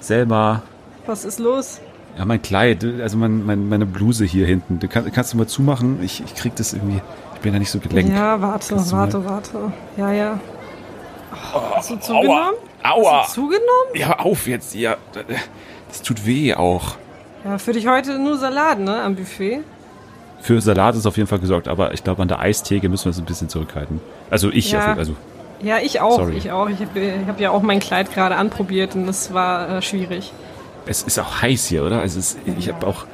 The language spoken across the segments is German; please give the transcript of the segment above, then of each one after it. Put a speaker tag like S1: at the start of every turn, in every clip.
S1: Selma.
S2: Was ist los?
S1: Ja, mein Kleid, also mein, mein, meine Bluse hier hinten. Du kann, kannst du mal zumachen? Ich, ich krieg das irgendwie. Ich bin ja nicht so gelenkt.
S2: Ja, warte, warte, warte. Ja, ja. Oh, hast du zugenommen?
S1: Aua.
S2: Hast du zugenommen?
S1: Ja, auf jetzt. Ja, das tut weh auch.
S2: Ja, für dich heute nur Salat, ne, am Buffet?
S1: Für Salat ist auf jeden Fall gesorgt, aber ich glaube, an der Eistheke müssen wir uns ein bisschen zurückhalten. Also ich,
S2: Ja.
S1: also
S2: Ja, ich auch.
S1: Sorry.
S2: Ich auch. Ich habe hab ja auch mein Kleid gerade anprobiert und das war äh, schwierig.
S1: es ist auch heiß hier, oder? Also es, ich habe auch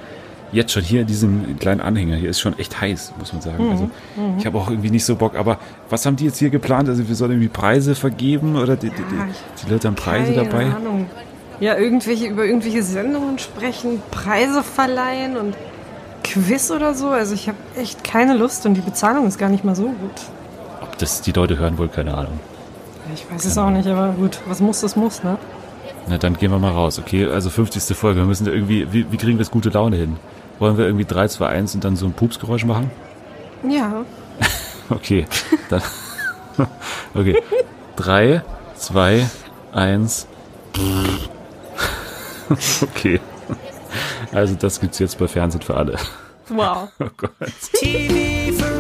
S1: jetzt schon hier in diesem kleinen Anhänger hier ist schon echt heiß, muss man sagen. Also ich habe auch irgendwie nicht so Bock. Aber was haben die jetzt hier geplant? Also wir sollen irgendwie Preise vergeben oder die, die, die, die Leute haben Preise
S2: Keine
S1: dabei?
S2: Ahnung. Ja, irgendwelche, über irgendwelche Sendungen sprechen, Preise verleihen und Quiz oder so. Also ich habe echt keine Lust und die Bezahlung ist gar nicht mal so gut.
S1: Das die Leute hören wohl, keine Ahnung.
S2: Ich weiß es auch nicht, aber gut, was muss, das muss, ne?
S1: Na, dann gehen wir mal raus. Okay, also 50. Folge. Wir müssen da irgendwie, wie, wie kriegen wir das gute Laune hin? Wollen wir irgendwie 3, 2, 1 und dann so ein Pupsgeräusch machen?
S2: Ja.
S1: Okay, dann. Okay. 3, 2, 1. Okay. Also das gibt's jetzt bei Fernsehen für alle.
S2: Wow.
S1: Oh Gott.
S3: TV for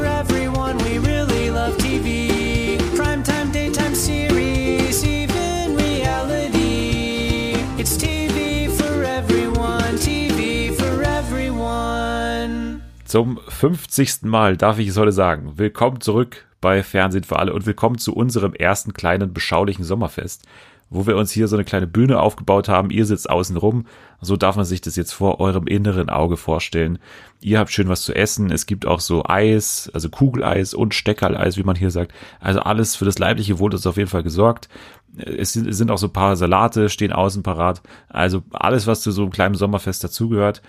S1: Zum 50. Mal darf ich es heute sagen. Willkommen zurück bei Fernsehen für alle und willkommen zu unserem ersten kleinen beschaulichen Sommerfest, wo wir uns hier so eine kleine Bühne aufgebaut haben. Ihr sitzt außen rum. So darf man sich das jetzt vor eurem inneren Auge vorstellen. Ihr habt schön was zu essen. Es gibt auch so Eis, also Kugeleis und Steckerleis, wie man hier sagt. Also alles für das leibliche Wohl ist auf jeden Fall gesorgt. Es sind auch so ein paar Salate, stehen außen parat. Also alles, was zu so einem kleinen Sommerfest dazugehört.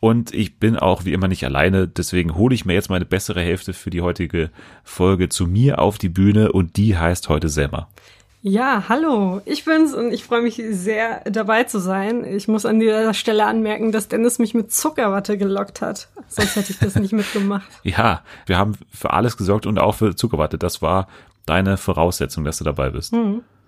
S1: Und ich bin auch wie immer nicht alleine, deswegen hole ich mir jetzt meine bessere Hälfte für die heutige Folge zu mir auf die Bühne und die heißt heute Selma.
S2: Ja, hallo, ich bin's und ich freue mich sehr dabei zu sein. Ich muss an dieser Stelle anmerken, dass Dennis mich mit Zuckerwatte gelockt hat. Sonst hätte ich das nicht mitgemacht.
S1: Ja, wir haben für alles gesorgt und auch für Zuckerwatte. Das war deine Voraussetzung, dass du dabei bist.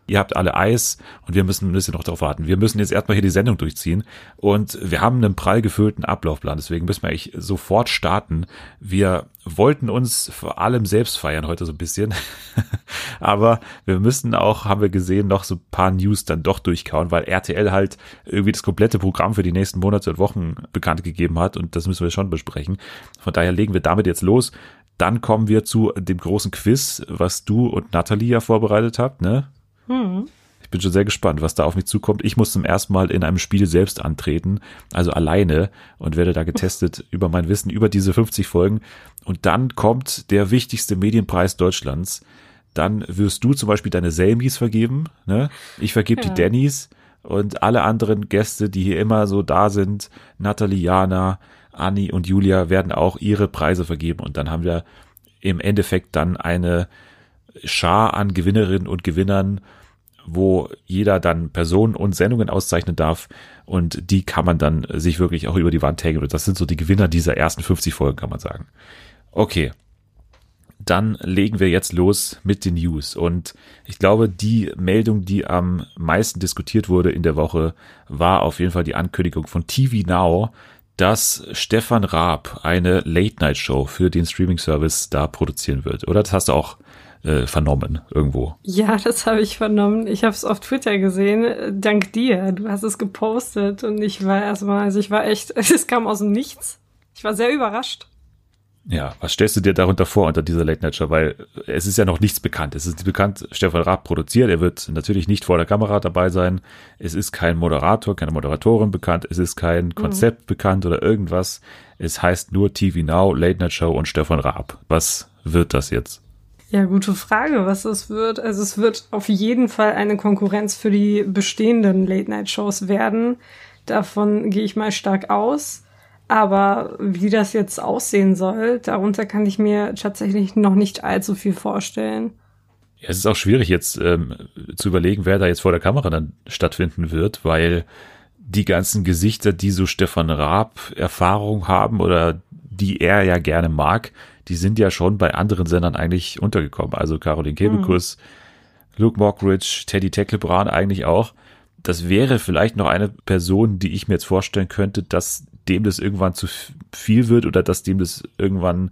S1: Ihr habt alle Eis und wir müssen ein bisschen noch darauf warten. Wir müssen jetzt erstmal hier die Sendung durchziehen und wir haben einen prall gefüllten Ablaufplan, deswegen müssen wir eigentlich sofort starten. Wir wollten uns vor allem selbst feiern heute so ein bisschen, aber wir müssen auch, haben wir gesehen, noch so ein paar News dann doch durchkauen, weil RTL halt irgendwie das komplette Programm für die nächsten Monate und Wochen bekannt gegeben hat und das müssen wir schon besprechen. Von daher legen wir damit jetzt los. Dann kommen wir zu dem großen Quiz, was du und Nathalie ja vorbereitet habt, ne? Ich bin schon sehr gespannt, was da auf mich zukommt. Ich muss zum ersten Mal in einem Spiel selbst antreten, also alleine und werde da getestet über mein Wissen über diese 50 Folgen. Und dann kommt der wichtigste Medienpreis Deutschlands. Dann wirst du zum Beispiel deine Selmis vergeben, ne? Ich vergebe
S2: Ja.
S1: die Dannys und alle anderen Gäste, die hier immer so da sind, Nathalie, Jana, Anni und Julia werden auch ihre Preise vergeben und dann haben wir im Endeffekt dann eine Schar an Gewinnerinnen und Gewinnern, wo jeder dann Personen und Sendungen auszeichnen darf und die kann man dann sich wirklich auch über die Wand hängen und das sind so die Gewinner dieser ersten 50 Folgen, kann man sagen. Okay, dann legen wir jetzt los mit den News und ich glaube, die Meldung, die am meisten diskutiert wurde in der Woche, war auf jeden Fall die Ankündigung von TV Now, dass Stefan Raab eine Late-Night-Show für den Streaming-Service da produzieren wird. Oder das hast du auch äh, vernommen irgendwo.
S2: Ja, das habe ich vernommen. Ich habe es auf Twitter gesehen, dank dir. Du hast es gepostet und ich war erstmal, also ich war echt, es kam aus dem Nichts. Ich war sehr überrascht.
S1: Ja, was stellst du dir darunter vor unter dieser Late Night Show? Weil es ist ja noch nichts bekannt. Es ist bekannt, Stefan Raab produziert. Er wird natürlich nicht vor der Kamera dabei sein. Es ist kein Moderator, keine Moderatorin bekannt. Es ist kein Konzept bekannt oder irgendwas. Es heißt nur TV Now, Late Night Show und Stefan Raab. Was wird das jetzt?
S2: Ja, gute Frage, was es wird. Also es wird auf jeden Fall eine Konkurrenz für die bestehenden Late-Night-Shows werden. Davon gehe ich mal stark aus. Aber wie das jetzt aussehen soll, darunter kann ich mir tatsächlich noch nicht allzu viel vorstellen.
S1: Ja, es ist auch schwierig jetzt ähm, zu überlegen, wer da jetzt vor der Kamera dann stattfinden wird, weil die ganzen Gesichter, die so Stefan Raab Erfahrung haben oder die er ja gerne mag, die sind ja schon bei anderen Sendern eigentlich untergekommen. Also Caroline Kebekus, Luke Mockridge, Teddy Tecklebrand eigentlich auch. das wäre vielleicht noch eine Person, die ich mir jetzt vorstellen könnte, dass dem das irgendwann zu viel wird oder dass dem das irgendwann,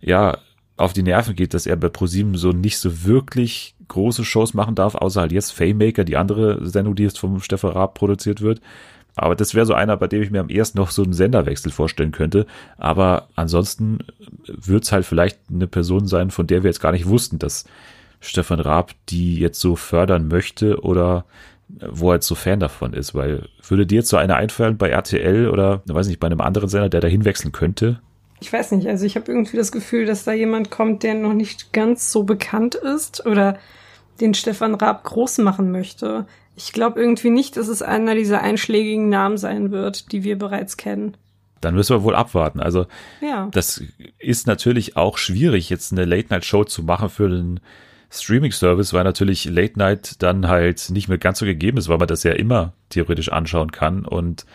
S1: ja, auf die Nerven geht, dass er bei ProSieben so nicht so wirklich große Shows machen darf, außer halt jetzt Faymaker, die andere Sendung, die jetzt vom Stefan Raab produziert wird. Aber das wäre so einer, bei dem ich mir am ersten noch so einen Senderwechsel vorstellen könnte. Aber ansonsten wird's halt vielleicht eine Person sein, von der wir jetzt gar nicht wussten, dass Stefan Raab die jetzt so fördern möchte oder wo er jetzt so Fan davon ist. Weil würde dir jetzt so einer einfallen bei RTL oder, weiß nicht, bei einem anderen Sender, der da hinwechseln könnte?
S2: Ich weiß nicht, also ich habe irgendwie das Gefühl, dass da jemand kommt, der noch nicht ganz so bekannt ist oder den Stefan Raab groß machen möchte. Ich glaube irgendwie nicht, dass es einer dieser einschlägigen Namen sein wird, die wir bereits kennen.
S1: Dann müssen wir wohl abwarten. Also
S2: Ja.
S1: das ist natürlich auch schwierig, jetzt eine Late-Night-Show zu machen für den Streaming-Service, weil natürlich Late-Night dann halt nicht mehr ganz so gegeben ist, weil man das ja immer theoretisch anschauen kann. Und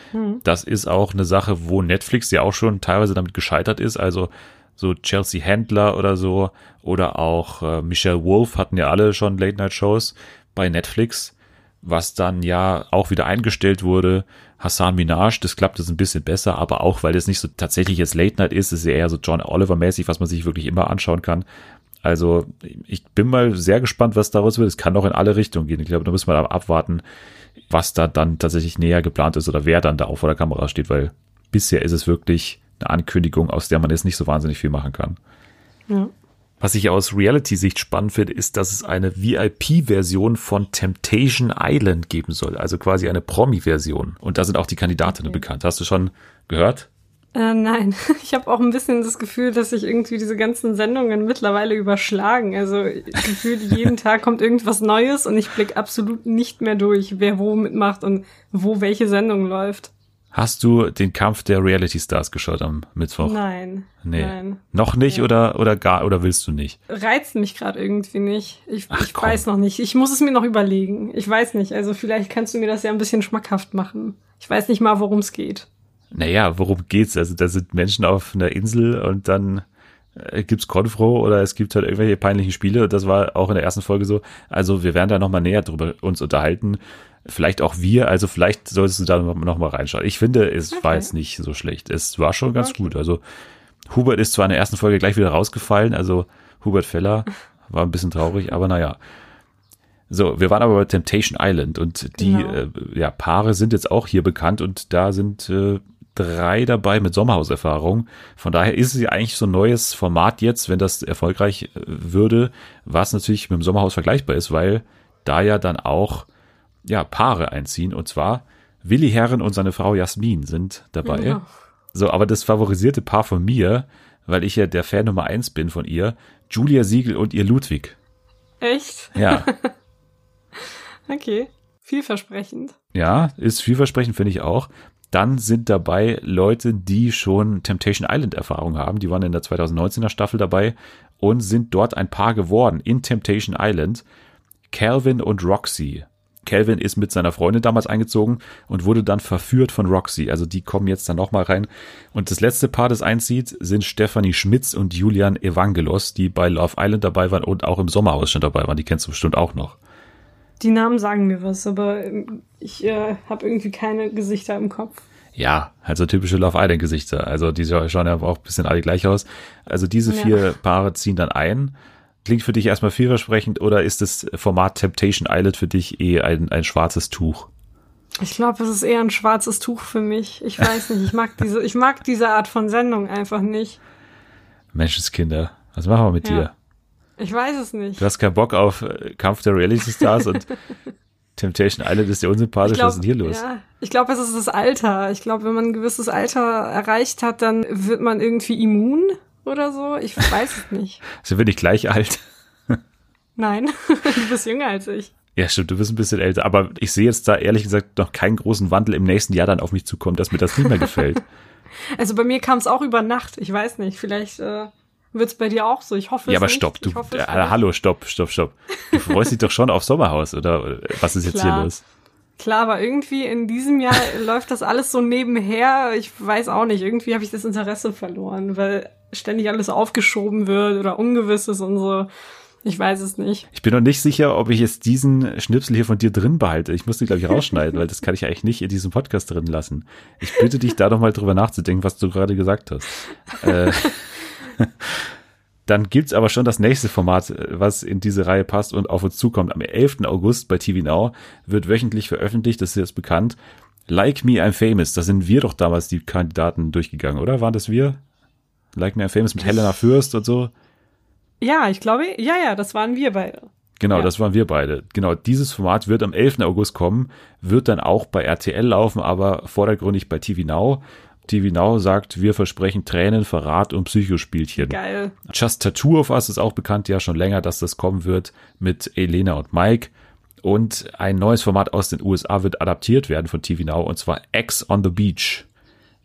S1: das ist auch eine Sache, wo Netflix ja auch schon teilweise damit gescheitert ist. Also so Chelsea Handler oder so oder auch äh, Michelle Wolf hatten ja alle schon Late-Night-Shows bei Netflix, was dann ja auch wieder eingestellt wurde. Hassan Minaj, das klappt jetzt ein bisschen besser, aber auch, weil es nicht so tatsächlich jetzt Late Night ist, ist ja eher so John Oliver mäßig, was man sich wirklich immer anschauen kann. Also ich bin mal sehr gespannt, was daraus wird. Es kann auch in alle Richtungen gehen. Ich glaube, da müssen wir abwarten, was da dann tatsächlich näher geplant ist oder wer dann da auch vor der Kamera steht, weil bisher ist es wirklich eine Ankündigung, aus der man jetzt nicht so wahnsinnig viel machen kann.
S2: Ja.
S1: Was ich aus Reality-Sicht spannend finde, ist, dass es eine VIP-Version von Temptation Island geben soll. Also quasi eine Promi-Version. Und da sind auch die Kandidatinnen
S2: Okay.
S1: bekannt. Hast du schon gehört?
S2: Äh, nein, ich habe auch ein bisschen das Gefühl, dass sich irgendwie diese ganzen Sendungen mittlerweile überschlagen. Also gefühlt jeden Tag kommt irgendwas Neues und ich blick absolut nicht mehr durch, wer wo mitmacht und wo welche Sendung läuft.
S1: Hast du den Kampf der Reality Stars geschaut am Mittwoch?
S2: Nein,
S1: Nee.
S2: nein.
S1: Noch nicht
S2: Ja.
S1: oder, oder gar, oder willst du nicht?
S2: Reizt mich gerade irgendwie nicht. Ich,
S1: Ach,
S2: ich weiß noch nicht. Ich muss es mir noch überlegen. Ich weiß nicht. Also vielleicht kannst du mir das ja ein bisschen schmackhaft machen. Ich weiß nicht mal, worum es geht.
S1: Naja, worum geht's? Also da sind Menschen auf einer Insel und dann äh, gibt's Konfro oder es gibt halt irgendwelche peinlichen Spiele. Das war auch in der ersten Folge so. Also wir werden da nochmal näher drüber uns unterhalten. Vielleicht auch wir, also vielleicht solltest du da nochmal mal reinschauen. Ich finde, es war
S2: Okay.
S1: jetzt nicht so schlecht. Es war schon ganz
S2: Okay.
S1: gut. Also Hubert ist zwar in der ersten Folge gleich wieder rausgefallen, also Hubert Feller war ein bisschen traurig, aber naja. So, wir waren aber bei Temptation Island und die
S2: Genau.
S1: äh, ja, Paare sind jetzt auch hier bekannt und da sind äh, drei dabei mit Sommerhauserfahrung. Von daher ist es ja eigentlich so ein neues Format jetzt, wenn das erfolgreich äh, würde, was natürlich mit dem Sommerhaus vergleichbar ist, weil da ja dann auch ja Paare einziehen und zwar Willi Herren und seine Frau Jasmin sind dabei.
S2: Ja.
S1: So, aber das favorisierte Paar von mir, weil ich ja der Fan Nummer eins bin von ihr, Julia Siegel und ihr Ludwig.
S2: Echt?
S1: Ja,
S2: Okay. Vielversprechend.
S1: ja, ist vielversprechend, finde ich auch. Dann sind dabei Leute, die schon Temptation Island Erfahrung haben. Die waren in der 2019er Staffel dabei und sind dort ein Paar geworden in Temptation Island. Calvin und Roxy. Calvin ist mit seiner Freundin damals eingezogen und wurde dann verführt von Roxy. Also die kommen jetzt dann nochmal rein. Und das letzte Paar, das einzieht, sind Stephanie Schmitz und Julian Evangelos, die bei Love Island dabei waren und auch im Sommerhaus schon dabei waren. Die kennst du bestimmt auch noch.
S2: Die Namen sagen mir was, aber ähm, ich äh, habe irgendwie keine Gesichter im Kopf.
S1: Ja, halt so typische Love Island Gesichter. Also die schauen ja auch ein bisschen alle gleich aus. Also diese
S2: Ja.
S1: vier Paare ziehen dann ein. Klingt für dich erstmal vielversprechend oder ist das Format Temptation Island für dich eh ein, ein schwarzes Tuch?
S2: Ich glaube, es ist eher ein schwarzes Tuch für mich. Ich weiß nicht, ich mag diese, ich mag diese Art von Sendung einfach nicht.
S1: Menschenskinder, was machen wir mit
S2: Ja.
S1: dir?
S2: Ich weiß es nicht.
S1: Du hast keinen Bock auf äh, Kampf der Reality Stars und Temptation Island ist dir unsympathisch. was ist denn hier los?
S2: Ja, ich glaube, es ist das Alter. Ich glaube, wenn man ein gewisses Alter erreicht hat, dann wird man irgendwie immun oder so. Ich weiß es nicht.
S1: Sind wir nicht gleich alt?
S2: Nein, du bist jünger als ich.
S1: Ja, stimmt, du bist ein bisschen älter, aber ich sehe jetzt da ehrlich gesagt noch keinen großen Wandel im nächsten Jahr dann auf mich zukommen, dass mir das nicht mehr gefällt.
S2: Also bei mir kam es auch über Nacht. Ich weiß nicht. Vielleicht äh, wird es bei dir auch so. Ich hoffe
S1: Ja,
S2: es
S1: aber
S2: nicht.
S1: stopp, du,
S2: Ich hoffe es
S1: äh, hallo, stopp, stopp, stopp. Du freust dich doch schon auf Sommerhaus, oder oder was ist jetzt
S2: Klar.
S1: hier los?
S2: Klar, aber irgendwie in diesem Jahr läuft das alles so nebenher. Ich weiß auch nicht. Irgendwie habe ich das Interesse verloren, weil ständig alles aufgeschoben wird oder ungewiss ist und so. Ich weiß es nicht.
S1: Ich bin noch nicht sicher, ob ich jetzt diesen Schnipsel hier von dir drin behalte. Ich muss den, glaube ich, rausschneiden, weil das kann ich eigentlich nicht in diesem Podcast drin lassen. Ich bitte dich, da doch mal drüber nachzudenken, was du gerade gesagt hast. Äh, dann gibt's aber schon das nächste Format, was in diese Reihe passt und auf uns zukommt. Am 11. August bei TV Now wird wöchentlich veröffentlicht, das ist jetzt bekannt. Like Me I'm Famous, da sind wir doch damals die Kandidaten durchgegangen, oder? Waren das wir? Like Me I'm Famous mit Helena Fürst und so?
S2: Ja, ich glaube, ja, ja, das waren wir beide.
S1: Genau,
S2: Ja.
S1: das waren wir beide. Genau, dieses Format wird am 11. August kommen, wird dann auch bei RTL laufen, aber vordergründig bei TV Now. TV Now sagt, wir versprechen Tränen, Verrat und Psychospielchen.
S2: Geil.
S1: Just Tattoo of Us ist auch bekannt, ja schon länger, dass das kommen wird mit Elena und Mike. Und ein neues Format aus den USA wird adaptiert werden von TV Now und zwar X on the Beach.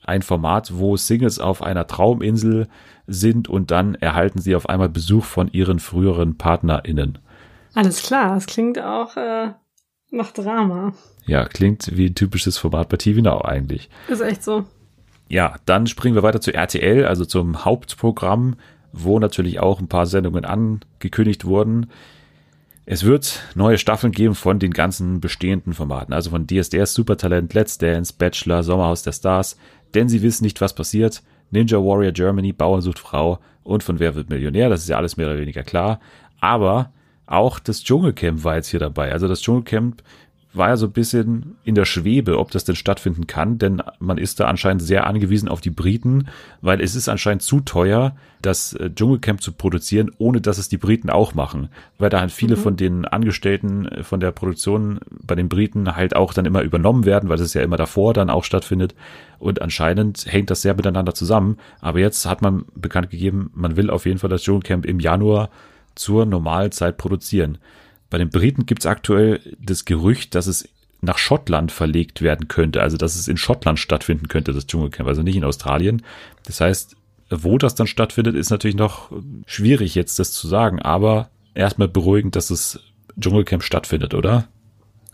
S1: Ein Format, wo Singles auf einer Trauminsel sind und dann erhalten sie auf einmal Besuch von ihren früheren PartnerInnen.
S2: Alles klar, das klingt auch äh, nach Drama.
S1: Ja, klingt wie ein typisches Format bei TV Now eigentlich.
S2: Ist echt so.
S1: Ja, dann springen wir weiter zu RTL, also zum Hauptprogramm, wo natürlich auch ein paar Sendungen angekündigt wurden. Es wird neue Staffeln geben von den ganzen bestehenden Formaten, also von DSDS, Supertalent, Let's Dance, Bachelor, Sommerhaus der Stars, denn sie wissen nicht, was passiert, Ninja Warrior Germany, Bauern sucht Frau und von Wer wird Millionär, das ist ja alles mehr oder weniger klar. Aber auch das Dschungelcamp war jetzt hier dabei. Also das Dschungelcamp war ja so ein bisschen in der Schwebe, ob das denn stattfinden kann, denn man ist da anscheinend sehr angewiesen auf die Briten, weil es ist anscheinend zu teuer, das äh, Dschungelcamp zu produzieren, ohne dass es die Briten auch machen, weil da halt viele von den Angestellten äh, von der Produktion bei den Briten halt auch dann immer übernommen werden, weil es ja immer davor dann auch stattfindet. Und anscheinend hängt das sehr miteinander zusammen, aber jetzt hat man bekannt gegeben, man will auf jeden Fall das Dschungelcamp im Januar zur Normalzeit produzieren. Bei den Briten gibt es aktuell das Gerücht, dass es nach Schottland verlegt werden könnte, also dass es in Schottland stattfinden könnte, das Dschungelcamp, also nicht in Australien. Das heißt, wo das dann stattfindet, ist natürlich noch schwierig jetzt das zu sagen, aber erstmal beruhigend, dass das Dschungelcamp stattfindet, oder?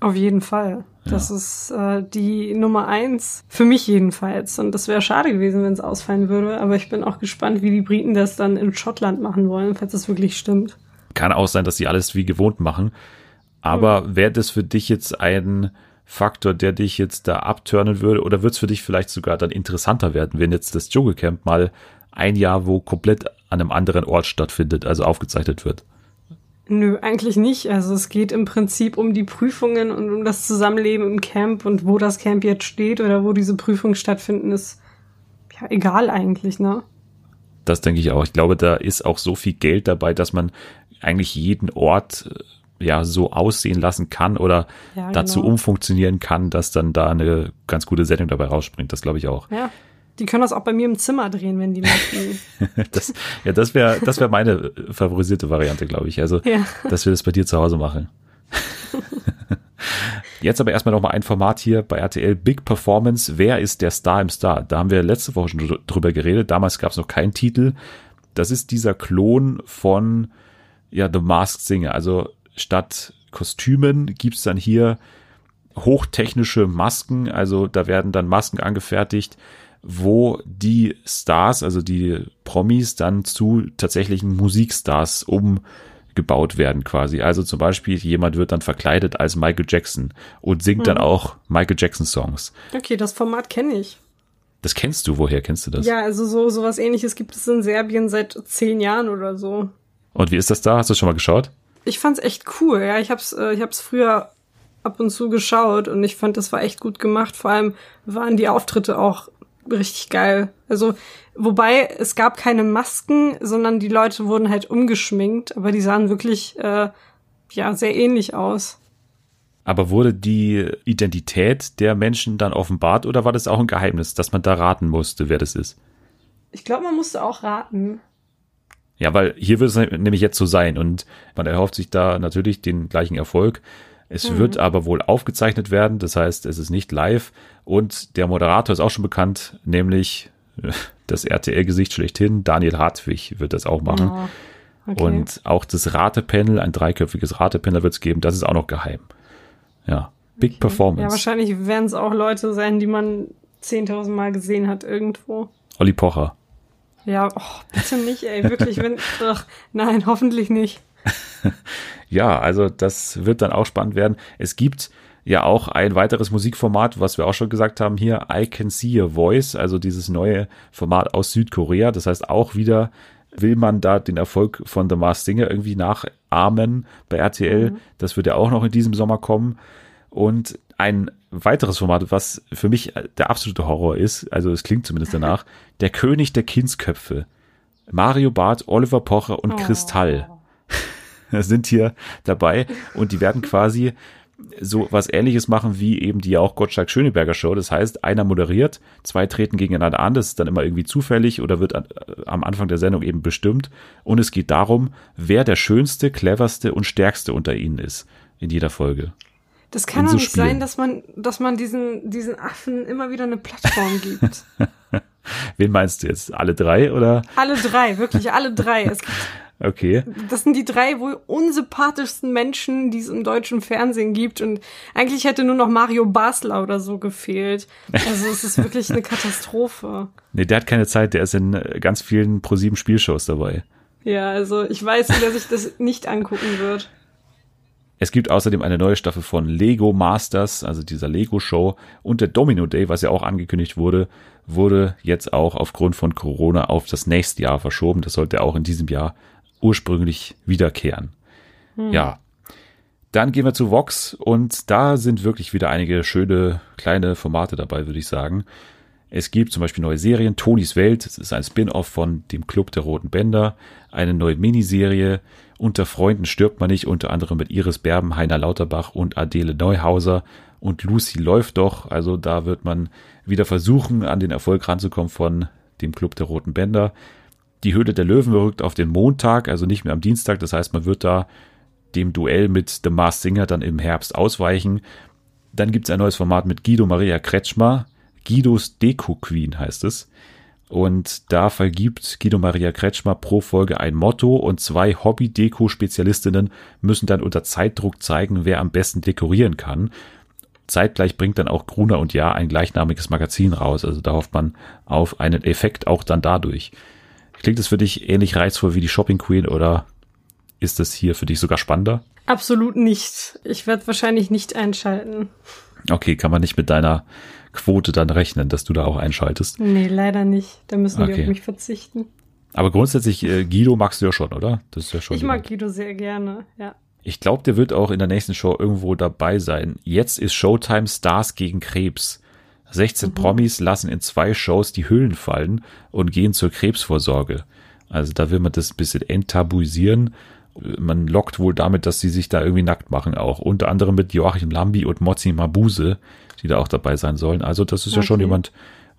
S2: Auf jeden Fall. Das ist äh, die Nummer eins. Für mich jedenfalls. Und das wäre schade gewesen, wenn es ausfallen würde. Aber ich bin auch gespannt, wie die Briten das dann in Schottland machen wollen, falls das wirklich stimmt.
S1: Kann auch sein, dass sie alles wie gewohnt machen. Aber wäre das für dich jetzt ein Faktor, der dich jetzt da abturnen würde? Oder wird es für dich vielleicht sogar dann interessanter werden, wenn jetzt das Dschungelcamp mal ein Jahr wo komplett an einem anderen Ort stattfindet, also aufgezeichnet wird?
S2: Nö, eigentlich nicht. Also es geht im Prinzip um die Prüfungen und um das Zusammenleben im Camp und wo das Camp jetzt steht oder wo diese Prüfungen stattfinden, ist ja egal eigentlich, ne?
S1: Das denke ich auch. Ich glaube, da ist auch so viel Geld dabei, dass man eigentlich jeden Ort äh, ja so aussehen lassen kann oder
S2: Ja,
S1: dazu
S2: genau.
S1: umfunktionieren kann, dass dann da eine ganz gute Sendung dabei rausspringt. Das glaube ich auch.
S2: Ja. Die können das auch bei mir im Zimmer drehen, wenn die möchten.
S1: Das, ja, das wäre das wäre meine äh, favorisierte Variante, glaube ich. Also,
S2: Ja.
S1: dass wir das bei dir zu Hause machen. Jetzt aber erstmal noch mal ein Format hier bei RTL Big Performance. Wer ist der Star im Star? Da haben wir letzte Woche schon dr- drüber geredet. Damals gab es noch keinen Titel. Das ist dieser Klon von ja The Masked Singer. Also statt Kostümen gibt's dann hier hochtechnische Masken. Also da werden dann Masken angefertigt, wo die Stars, also die Promis, dann zu tatsächlichen Musikstars umgebaut werden quasi. Also zum Beispiel jemand wird dann verkleidet als Michael Jackson und singt dann auch Michael Jackson Songs.
S2: Okay, das Format kenne ich.
S1: Das kennst du, woher kennst du das?
S2: Ja, also so sowas ähnliches gibt es in Serbien seit zehn Jahren oder so.
S1: Und wie ist das da? Hast du schon mal geschaut?
S2: Ich fand's echt cool, ja. Ich hab's, äh, ich hab's früher ab und zu geschaut und ich fand, das war echt gut gemacht. Vor allem waren die Auftritte auch richtig geil. Also, wobei es gab keine Masken, sondern die Leute wurden halt umgeschminkt, aber die sahen wirklich, äh, ja, sehr ähnlich aus.
S1: Aber wurde die Identität der Menschen dann offenbart oder war das auch ein Geheimnis, dass man da raten musste, wer das ist?
S2: Ich glaube, man musste auch raten.
S1: Ja, weil hier wird es nämlich jetzt so sein und man erhofft sich da natürlich den gleichen Erfolg. Es wird aber wohl aufgezeichnet werden, das heißt, es ist nicht live und der Moderator ist auch schon bekannt, nämlich äh, das RTL-Gesicht schlechthin, Daniel Hartwig wird das auch machen.
S2: Oh, okay.
S1: Und auch das Ratepanel, ein dreiköpfiges Ratepanel wird es geben, das ist auch noch geheim. Ja, Big
S2: Ja,
S1: Performance.
S2: wahrscheinlich werden es auch Leute sein, die man 10.000 Mal gesehen hat irgendwo.
S1: Olli Pocher.
S2: Ja, oh, bitte nicht, ey, wirklich, wenn, ach, nein, hoffentlich nicht.
S1: Ja, also das wird dann auch spannend werden. Es gibt ja auch ein weiteres Musikformat, was wir auch schon gesagt haben hier, I Can See Your Voice, also dieses neue Format aus Südkorea. Das heißt auch wieder will man da den Erfolg von The Masked Singer irgendwie nachahmen bei RTL.
S2: Mhm.
S1: Das wird ja auch noch in diesem Sommer kommen. Und ein weiteres Format, was für mich der absolute Horror ist, also es klingt zumindest danach, der König der Kindsköpfe. Mario Barth, Oliver Pocher und
S2: Oh.
S1: Kristall sind hier dabei und die werden quasi so was ähnliches machen wie eben die auch Gottschalk Schöneberger Show. Das heißt, einer moderiert, zwei treten gegeneinander an, das ist dann immer irgendwie zufällig oder wird an, äh, am Anfang der Sendung eben bestimmt. Und es geht darum, wer der schönste, cleverste und stärkste unter ihnen ist in jeder Folge.
S2: Das kann doch
S1: so
S2: nicht
S1: Spielen.
S2: sein, dass man, dass man diesen, diesen Affen immer wieder eine Plattform gibt.
S1: Wen meinst du jetzt? Alle drei oder?
S2: alle drei, wirklich alle drei. Es gibt,
S1: Okay.
S2: das sind die drei wohl unsympathischsten Menschen, die es im deutschen Fernsehen gibt. Und eigentlich hätte nur noch Mario Basler oder so gefehlt. Also es ist wirklich eine Katastrophe.
S1: Nee, der hat keine Zeit, der ist in ganz vielen ProSieben Spielshows dabei.
S2: Ja, also ich weiß, dass ich das nicht angucken wird.
S1: Es gibt außerdem eine neue Staffel von Lego Masters, also dieser Lego Show und der Domino Day, was ja auch angekündigt wurde, wurde jetzt auch aufgrund von Corona auf das nächste Jahr verschoben. Das sollte auch in diesem Jahr ursprünglich wiederkehren. Ja. Dann gehen wir zu Vox und da sind wirklich wieder einige schöne kleine Formate dabei, würde ich sagen. Es gibt zum Beispiel neue Serien. Tonis Welt, das ist ein Spin-off von dem Club der Roten Bänder. Eine neue Miniserie. Unter Freunden stirbt man nicht, unter anderem mit Iris Berben, Heiner Lauterbach und Adele Neuhauser. Und Lucy läuft doch. Also da wird man wieder versuchen, an den Erfolg ranzukommen von dem Club der Roten Bänder. Die Höhle der Löwen rückt auf den Montag, also nicht mehr am Dienstag. Das heißt, man wird da dem Duell mit The Masked Singer dann im Herbst ausweichen. Dann gibt's ein neues Format mit Guido Maria Kretschmer. Guidos Deko Queen heißt es. Und da vergibt Guido Maria Kretschmer pro Folge ein Motto und zwei Hobby-Deko-Spezialistinnen müssen dann unter Zeitdruck zeigen, wer am besten dekorieren kann. Zeitgleich bringt dann auch Gruner und Ja ein gleichnamiges Magazin raus. Also da hofft man auf einen Effekt auch dann dadurch. Klingt es für dich ähnlich reizvoll wie die Shopping Queen oder ist es hier für dich sogar spannender?
S2: Absolut nicht. Ich werde wahrscheinlich nicht einschalten.
S1: Okay, kann man nicht mit deiner Quote dann rechnen, dass du da auch einschaltest.
S2: Nee, leider nicht. Da müssen wir
S1: Okay.
S2: auf mich verzichten.
S1: Aber grundsätzlich, äh, Guido magst du ja schon, oder? Das ist ja schon.
S2: Ich mag
S1: jemand.
S2: Guido sehr gerne, ja.
S1: Ich glaube, der wird auch in der nächsten Show irgendwo dabei sein. Jetzt ist Showtime Stars gegen Krebs. 16 Promis lassen in zwei Shows die Hüllen fallen und gehen zur Krebsvorsorge. Also da will man das ein bisschen enttabuisieren. Man lockt wohl damit, dass sie sich da irgendwie nackt machen auch. Unter anderem mit Joachim Lambi und Mozi Mabuse, die da auch dabei sein sollen. Also das ist ja schon
S2: Okay.
S1: jemand,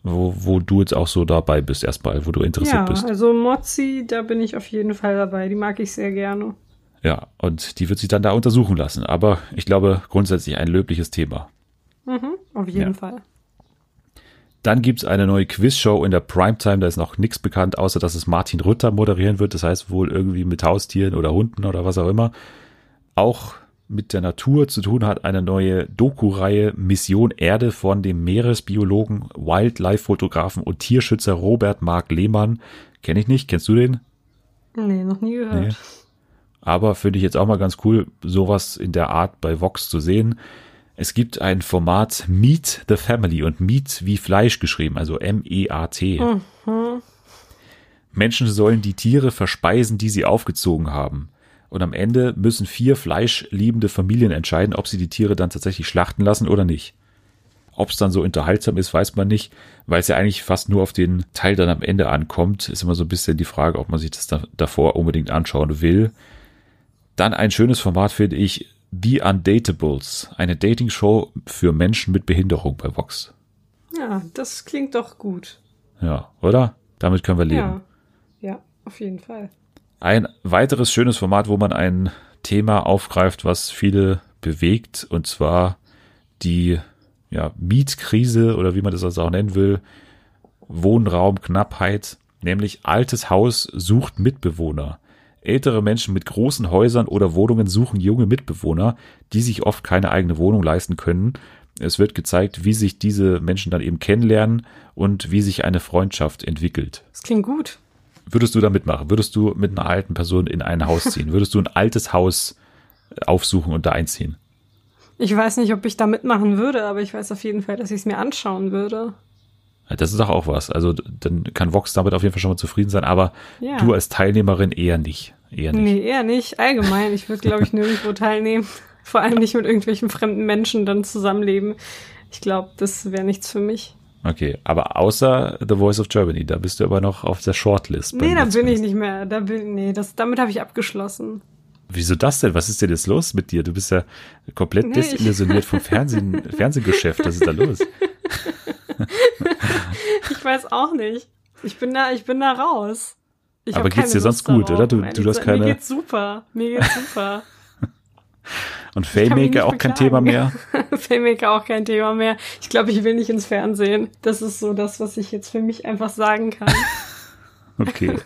S1: wo, wo du jetzt auch so dabei bist erstmal, wo du interessiert
S2: Ja,
S1: bist.
S2: also Mozzi, da bin ich auf jeden Fall dabei. Die mag ich sehr gerne.
S1: Ja, und die wird sich dann da untersuchen lassen. Aber ich glaube, grundsätzlich ein löbliches Thema.
S2: Mhm, auf jeden
S1: Ja.
S2: Fall.
S1: Dann gibt's eine neue Quizshow in der Primetime. Da ist noch nichts bekannt, außer dass es Martin Rütter moderieren wird. Das heißt wohl irgendwie mit Haustieren oder Hunden oder was auch immer. Auch mit der Natur zu tun hat eine neue Doku-Reihe Mission Erde von dem Meeresbiologen, Wildlife-Fotografen und Tierschützer Robert Mark Lehmann. Kenne ich nicht. Kennst du den?
S2: Nee, noch nie gehört.
S1: Nee. Aber finde ich jetzt auch mal ganz cool, sowas in der Art bei Vox zu sehen. Es gibt ein Format Meet the Family und Meat wie Fleisch geschrieben, also M-E-A-T. Menschen sollen die Tiere verspeisen, die sie aufgezogen haben. Und am Ende müssen vier fleischliebende Familien entscheiden, ob sie die Tiere dann tatsächlich schlachten lassen oder nicht. Ob es dann so unterhaltsam ist, weiß man nicht, weil es ja eigentlich fast nur auf den Teil dann am Ende ankommt. Ist immer so ein bisschen die Frage, ob man sich das da, davor unbedingt anschauen will. Dann ein schönes Format finde ich The Undatables, eine Dating-Show für Menschen mit Behinderung bei Vox.
S2: Ja, das klingt doch gut.
S1: Ja, oder? Damit können wir leben.
S2: Ja. Ja, auf jeden Fall.
S1: Ein weiteres schönes Format, wo man ein Thema aufgreift, was viele bewegt, und zwar die ja, Mietkrise oder wie man das also auch nennen will, Wohnraumknappheit, nämlich altes Haus sucht Mitbewohner. Ältere Menschen mit großen Häusern oder Wohnungen suchen junge Mitbewohner, die sich oft keine eigene Wohnung leisten können. Es wird gezeigt, wie sich diese Menschen dann eben kennenlernen und wie sich eine Freundschaft entwickelt.
S2: Das klingt gut.
S1: Würdest du da mitmachen? Würdest du mit einer alten Person in ein Haus ziehen? Würdest du ein altes Haus äh, aufsuchen und da einziehen?
S2: Ich weiß nicht, ob ich da mitmachen würde, aber ich weiß auf jeden Fall, dass ich es mir anschauen würde.
S1: Das ist doch auch was. Also dann kann Vox damit auf jeden Fall schon mal zufrieden sein, aber
S2: Ja.
S1: du als Teilnehmerin eher nicht. Eher nicht.
S2: Nee, eher nicht. Allgemein. Ich würde, glaube ich, nirgendwo teilnehmen. Vor allem nicht mit irgendwelchen fremden Menschen dann zusammenleben. Ich glaube, das wäre nichts für mich.
S1: Okay, aber außer The Voice of Germany, da bist du aber noch auf der Shortlist.
S2: Nee, da bin ich nicht mehr. Da bin, nee, das, damit habe ich abgeschlossen.
S1: Wieso das denn? Was ist denn jetzt los mit dir? Du bist ja komplett
S2: Nee,
S1: desillusioniert vom Fernsehen, Fernsehgeschäft. Was ist da los?
S2: Ich weiß auch nicht. Ich bin da, ich bin da raus. Ich
S1: Aber geht's dir sonst
S2: Lust
S1: gut,
S2: darauf,
S1: oder? Du- du hast keine-
S2: Mir geht's super. Mir geht's super.
S1: Und
S2: nicht
S1: auch kein. Thema mehr?
S2: Filmmaker auch kein Thema mehr. Ich glaube, ich will nicht ins Fernsehen. Das ist so das, was ich jetzt für mich einfach sagen kann.
S1: Okay.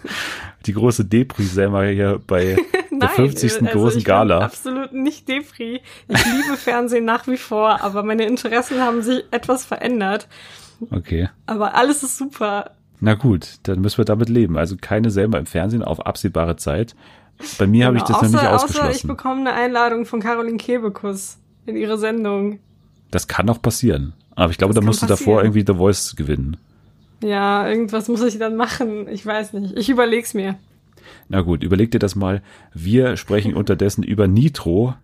S1: Die große Depri-Selma hier bei der
S2: Nein,
S1: 50.
S2: also
S1: großen Gala.
S2: absolut nicht Depri. Ich liebe Fernsehen nach wie vor, aber meine Interessen haben sich etwas verändert.
S1: Okay.
S2: Aber alles ist super.
S1: Na gut, dann müssen wir damit leben. Also keine Selma im Fernsehen auf absehbare Zeit. Bei mir habe ich das
S2: Genau,
S1: noch nicht
S2: außer, Außer ich
S1: ausgeschlossen.
S2: bekomme eine Einladung von Caroline Kebekus in ihre Sendung.
S1: Das kann auch passieren. Aber ich glaube,
S2: Das
S1: da musst du davor
S2: passieren.
S1: irgendwie The Voice gewinnen.
S2: Ja, irgendwas muss ich dann machen. Ich weiß nicht. Ich überleg's mir.
S1: Na gut, überleg dir das mal. Wir sprechen unterdessen über Nitro.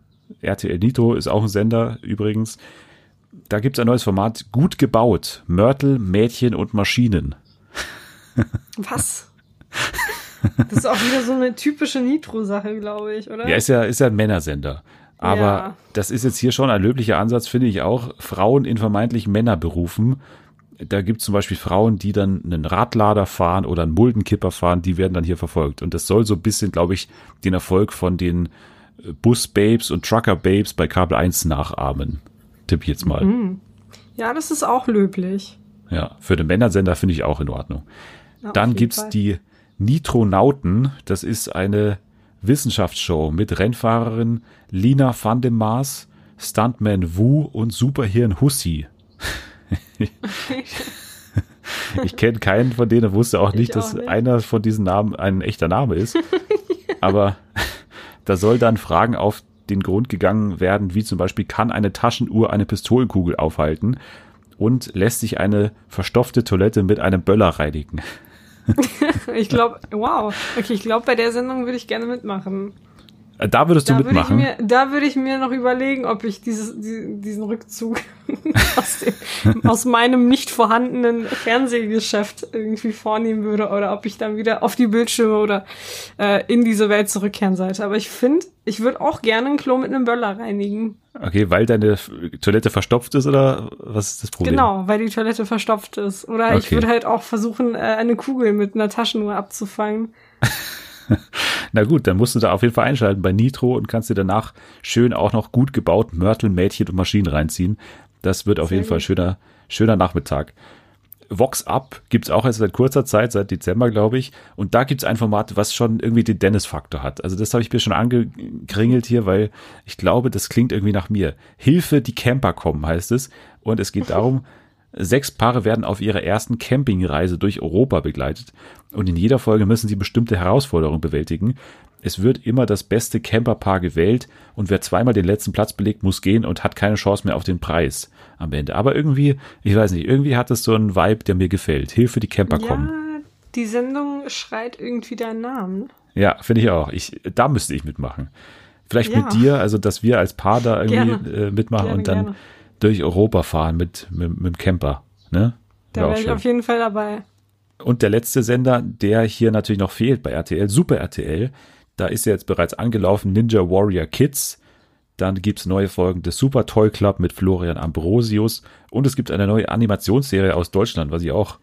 S1: RTL Nitro ist auch ein Sender übrigens. Da gibt's ein neues Format, gut gebaut. Mörtel, Mädchen und Maschinen.
S2: Was? Das ist auch wieder so eine typische Nitro-Sache, glaube ich, oder?
S1: Ja, ist ja, ist ja ein Männersender. Aber
S2: Ja.
S1: das ist jetzt hier schon ein löblicher Ansatz, finde ich auch. Frauen in vermeintlich Männerberufen. Da gibt's zum Beispiel Frauen, die dann einen Radlader fahren oder einen Muldenkipper fahren, die werden dann hier verfolgt. Und das soll so ein bisschen, glaube ich, den Erfolg von den äh, Bus-Babes und Trucker-Babes bei Kabel 1 nachahmen. Tipp ich jetzt mal.
S2: Mhm. Ja, das ist auch löblich.
S1: Ja, für den Männersender finde ich auch in Ordnung.
S2: Ja,
S1: Dann gibt's
S2: Fall.
S1: die Nitronauten. Das ist eine Wissenschaftsshow mit Rennfahrerin Lina van dem Maas, Stuntman Wu und Superhirn Hussi. ich kenne keinen von denen, wusste auch nicht,
S2: Ich
S1: dass
S2: auch nicht.
S1: einer von diesen Namen ein echter Name ist. Aber da soll dann Fragen auf den Grund gegangen werden, wie zum Beispiel, kann eine Taschenuhr eine Pistolenkugel aufhalten und lässt sich eine verstopfte Toilette mit einem Böller reinigen?
S2: Ich glaube, wow. Okay, ich glaube, bei der Sendung würde ich gerne mitmachen.
S1: Äh, Da würdest du
S2: Da würde ich
S1: mitmachen.
S2: mir, da würde ich mir noch überlegen, ob ich dieses, die, diesen Rückzug aus, dem, aus meinem nicht vorhandenen Fernsehgeschäft irgendwie vornehmen würde oder ob ich dann wieder auf die Bildschirme oder äh, in diese Welt zurückkehren sollte. Aber ich finde, ich würde auch gerne ein Klo mit einem Böller reinigen.
S1: Okay, weil deine Toilette verstopft ist oder was ist das Problem?
S2: Genau, weil die Toilette verstopft ist. Oder ich
S1: Okay.
S2: würde halt auch versuchen, äh, eine Kugel mit einer Taschenuhr abzufangen.
S1: Na gut, dann musst du da auf jeden Fall einschalten bei Nitro und kannst dir danach schön auch noch gut gebaut Mörtel, Mädchen und Maschinen reinziehen. Das wird auf
S2: Sehr
S1: jeden Fall schöner, schöner Nachmittag. Vox Up gibt's auch erst seit kurzer Zeit, seit Dezember, glaube ich. Und da gibt's ein Format, was schon irgendwie den Dennis-Faktor hat. Also das habe ich mir schon angekringelt hier, weil ich glaube, das klingt irgendwie nach mir. Hilfe, die Camper kommen, heißt es. Und es geht darum, Sechs Paare werden auf ihrer ersten Campingreise durch Europa begleitet und in jeder Folge müssen sie bestimmte Herausforderungen bewältigen. Es wird immer das beste Camperpaar gewählt und wer zweimal den letzten Platz belegt, muss gehen und hat keine Chance mehr auf den Preis am Ende. Aber irgendwie, ich weiß nicht, irgendwie hat es so einen Vibe, der mir gefällt. Hilfe, die Camper kommen.
S2: Ja, die Sendung schreit irgendwie deinen Namen.
S1: Ja, finde ich auch. Ich, da müsste ich mitmachen. Vielleicht
S2: Ja.
S1: mit dir, also dass wir als Paar da irgendwie
S2: Gerne.
S1: äh, mitmachen
S2: Gerne,
S1: und dann
S2: gerne.
S1: durch Europa fahren mit, mit, mit dem Camper. Ne?
S2: Da wäre ich auf jeden Fall dabei.
S1: Und der letzte Sender, der hier natürlich noch fehlt bei RTL, Super RTL, da ist ja jetzt bereits angelaufen Ninja Warrior Kids. Dann gibt's neue Folgen des Super Toy Club mit Florian Ambrosius. Und es gibt eine neue Animationsserie aus Deutschland, was ich auch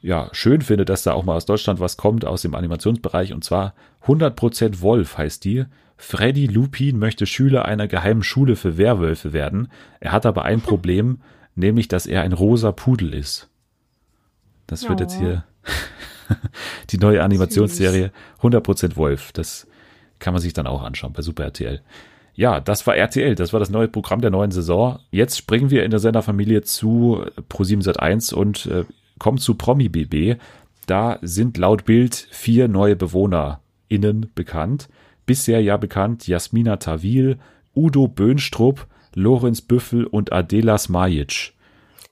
S1: ja, schön finde, dass da auch mal aus Deutschland was kommt, aus dem Animationsbereich. Und zwar 100% Wolf heißt die. Freddy Lupin möchte Schüler einer geheimen Schule für Werwölfe werden. Er hat aber ein Problem, nämlich, dass er ein rosa Pudel ist. Das wird
S2: Oh.
S1: jetzt hier die neue Animationsserie 100% Wolf. Das kann man sich dann auch anschauen bei Super RTL. Ja, das war RTL, das war das neue Programm der neuen Saison. Jetzt springen wir in der Senderfamilie zu Pro7 Sat1 und äh, kommen zu Promi BB. Da sind laut Bild vier neue BewohnerInnen bekannt. Bisher ja bekannt Jasmina Tawil, Udo Böhnstrup, Lorenz Büffel und Adela Smajic.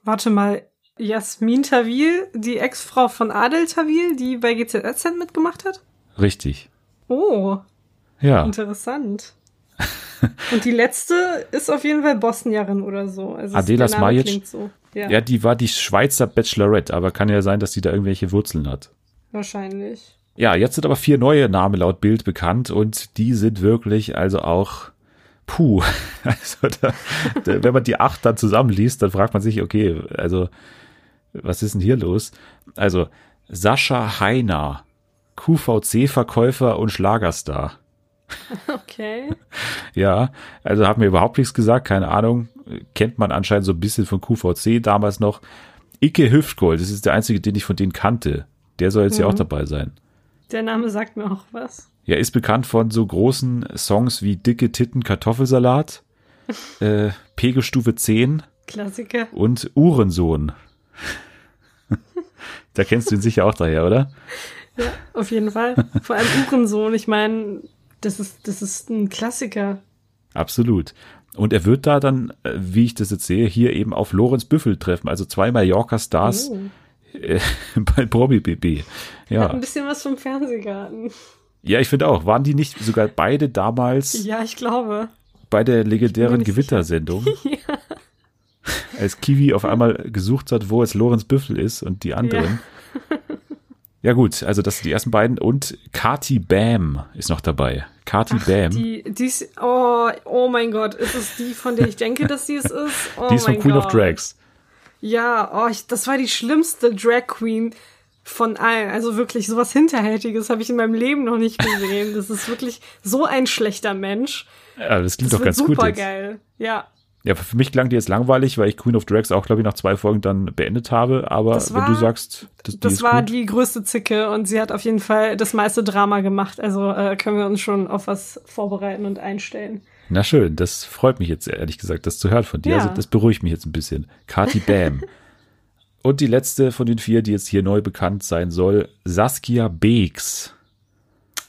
S2: Warte mal, Jasmin Tawil, die Ex-Frau von Adel Tawil, die bei GZSZ mitgemacht hat?
S1: Richtig.
S2: Oh,
S1: Ja.
S2: interessant. Und die letzte ist auf jeden Fall Bosnierin oder so. Also
S1: Adela
S2: der Name
S1: Smajic?
S2: klingt So. Ja,
S1: Ja, die war die Schweizer Bachelorette, aber kann ja sein, dass die da irgendwelche Wurzeln hat.
S2: wahrscheinlich.
S1: Ja, jetzt sind aber vier neue Namen laut Bild bekannt und die sind wirklich also auch puh. Also da, da, wenn man die acht dann zusammenliest, dann fragt man sich, okay, also was ist denn hier los? Also Sascha Heiner, QVC-Verkäufer und Schlagerstar.
S2: Okay.
S1: Ja, also hat mir überhaupt nichts gesagt, keine Ahnung. Kennt man anscheinend so ein bisschen von QVC damals noch. Icke Hüftgold, das ist der einzige, den ich von denen kannte. Der soll jetzt ja auch dabei sein.
S2: Der Name sagt mir auch was.
S1: Ja, ist bekannt von so großen Songs wie Dicke Titten Kartoffelsalat, äh, Pegelstufe 10
S2: Klassiker.
S1: und Uhrensohn. da kennst du ihn sicher auch daher, oder?
S2: Ja, auf jeden Fall. Vor allem Uhrensohn. Ich meine, das ist, das ist ein Klassiker.
S1: Absolut. Und er wird da dann, äh, wie ich das jetzt sehe, hier eben auf Lorenz Büffel treffen, also zwei Mallorca-Stars
S2: Oh.
S1: äh, bei Promi BB.
S2: Hat
S1: Ja,
S2: ein bisschen was vom Fernsehgarten.
S1: ja, ich finde auch. Waren die nicht sogar beide damals
S2: Ja, ich glaube.
S1: bei der legendären
S2: nicht sicher.
S1: Als Kiwi auf einmal gesucht hat, wo jetzt Lorenz Büffel ist und die anderen. Ja. gut, also das sind die ersten beiden. Und Kati Bam ist noch dabei. Kati Bam. Die,
S2: Die, die ist, oh, oh mein Gott, ist es die, von der ich denke, dass sie es ist? Oh
S1: ist von Queen
S2: Gott.
S1: of Drags.
S2: Ja, oh, ich, das war die schlimmste Drag Queen von allen. Also wirklich, sowas Hinterhältiges habe ich in meinem Leben noch nicht gesehen. Das ist wirklich so ein schlechter Mensch.
S1: Ja, das klingt
S2: Das
S1: doch ganz gut
S2: super geil. Ja,
S1: Ja, für mich klang die jetzt langweilig, weil ich Queen of Drags auch, glaube ich, nach zwei Folgen dann beendet habe. Aber
S2: Das
S1: wenn
S2: war-
S1: du sagst, das, die
S2: das war
S1: gut.
S2: die größte Zicke und sie hat auf jeden Fall das meiste Drama gemacht. Also äh, können wir uns schon auf was vorbereiten und einstellen.
S1: Na schön, das freut mich jetzt ehrlich gesagt, das zu hören von dir.
S2: Ja.
S1: Also das beruhigt mich jetzt ein bisschen. Kati Bam. Und die letzte von den vier, die jetzt hier neu bekannt sein soll, Saskia Beeks.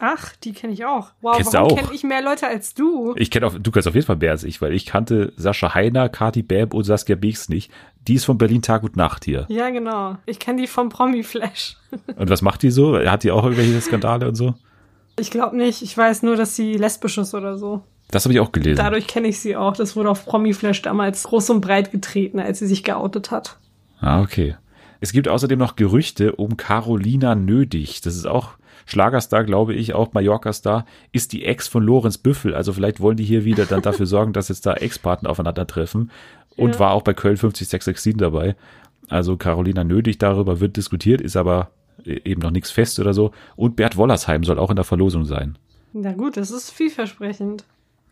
S2: Ach, die kenne ich auch. Wow,
S1: Kennst
S2: warum kenne ich mehr Leute als du?
S1: Ich kenne du kennst auf jeden Fall mehr als ich, weil ich kannte Sascha Heiner, Kati Bam und Saskia Beeks nicht. Die ist von Berlin Tag und Nacht hier.
S2: Ja, genau. Ich kenne die vom Promi Flash.
S1: Und was macht die so? Hat die auch irgendwelche Skandale und so?
S2: Ich glaube nicht. Ich weiß nur, dass sie lesbisch ist oder so.
S1: Das habe ich auch gelesen.
S2: Dadurch kenne ich sie auch. Das wurde auf Promi Flash damals groß und breit getreten, als sie sich geoutet hat.
S1: Ah, okay. Es gibt außerdem noch Gerüchte um Carolina Nödig. Das ist auch Schlagerstar, glaube ich, auch Mallorca-Star. Ist die Ex von Lorenz Büffel. Also vielleicht wollen die hier wieder dann dafür sorgen, dass jetzt da Ex-Partner aufeinandertreffen. Und
S2: Ja.
S1: war auch bei Köln 50667 dabei. Also Carolina Nödig, darüber wird diskutiert, ist aber eben noch nichts fest oder so. Und Bert Wollersheim soll auch in der Verlosung sein.
S2: Na gut, das ist vielversprechend.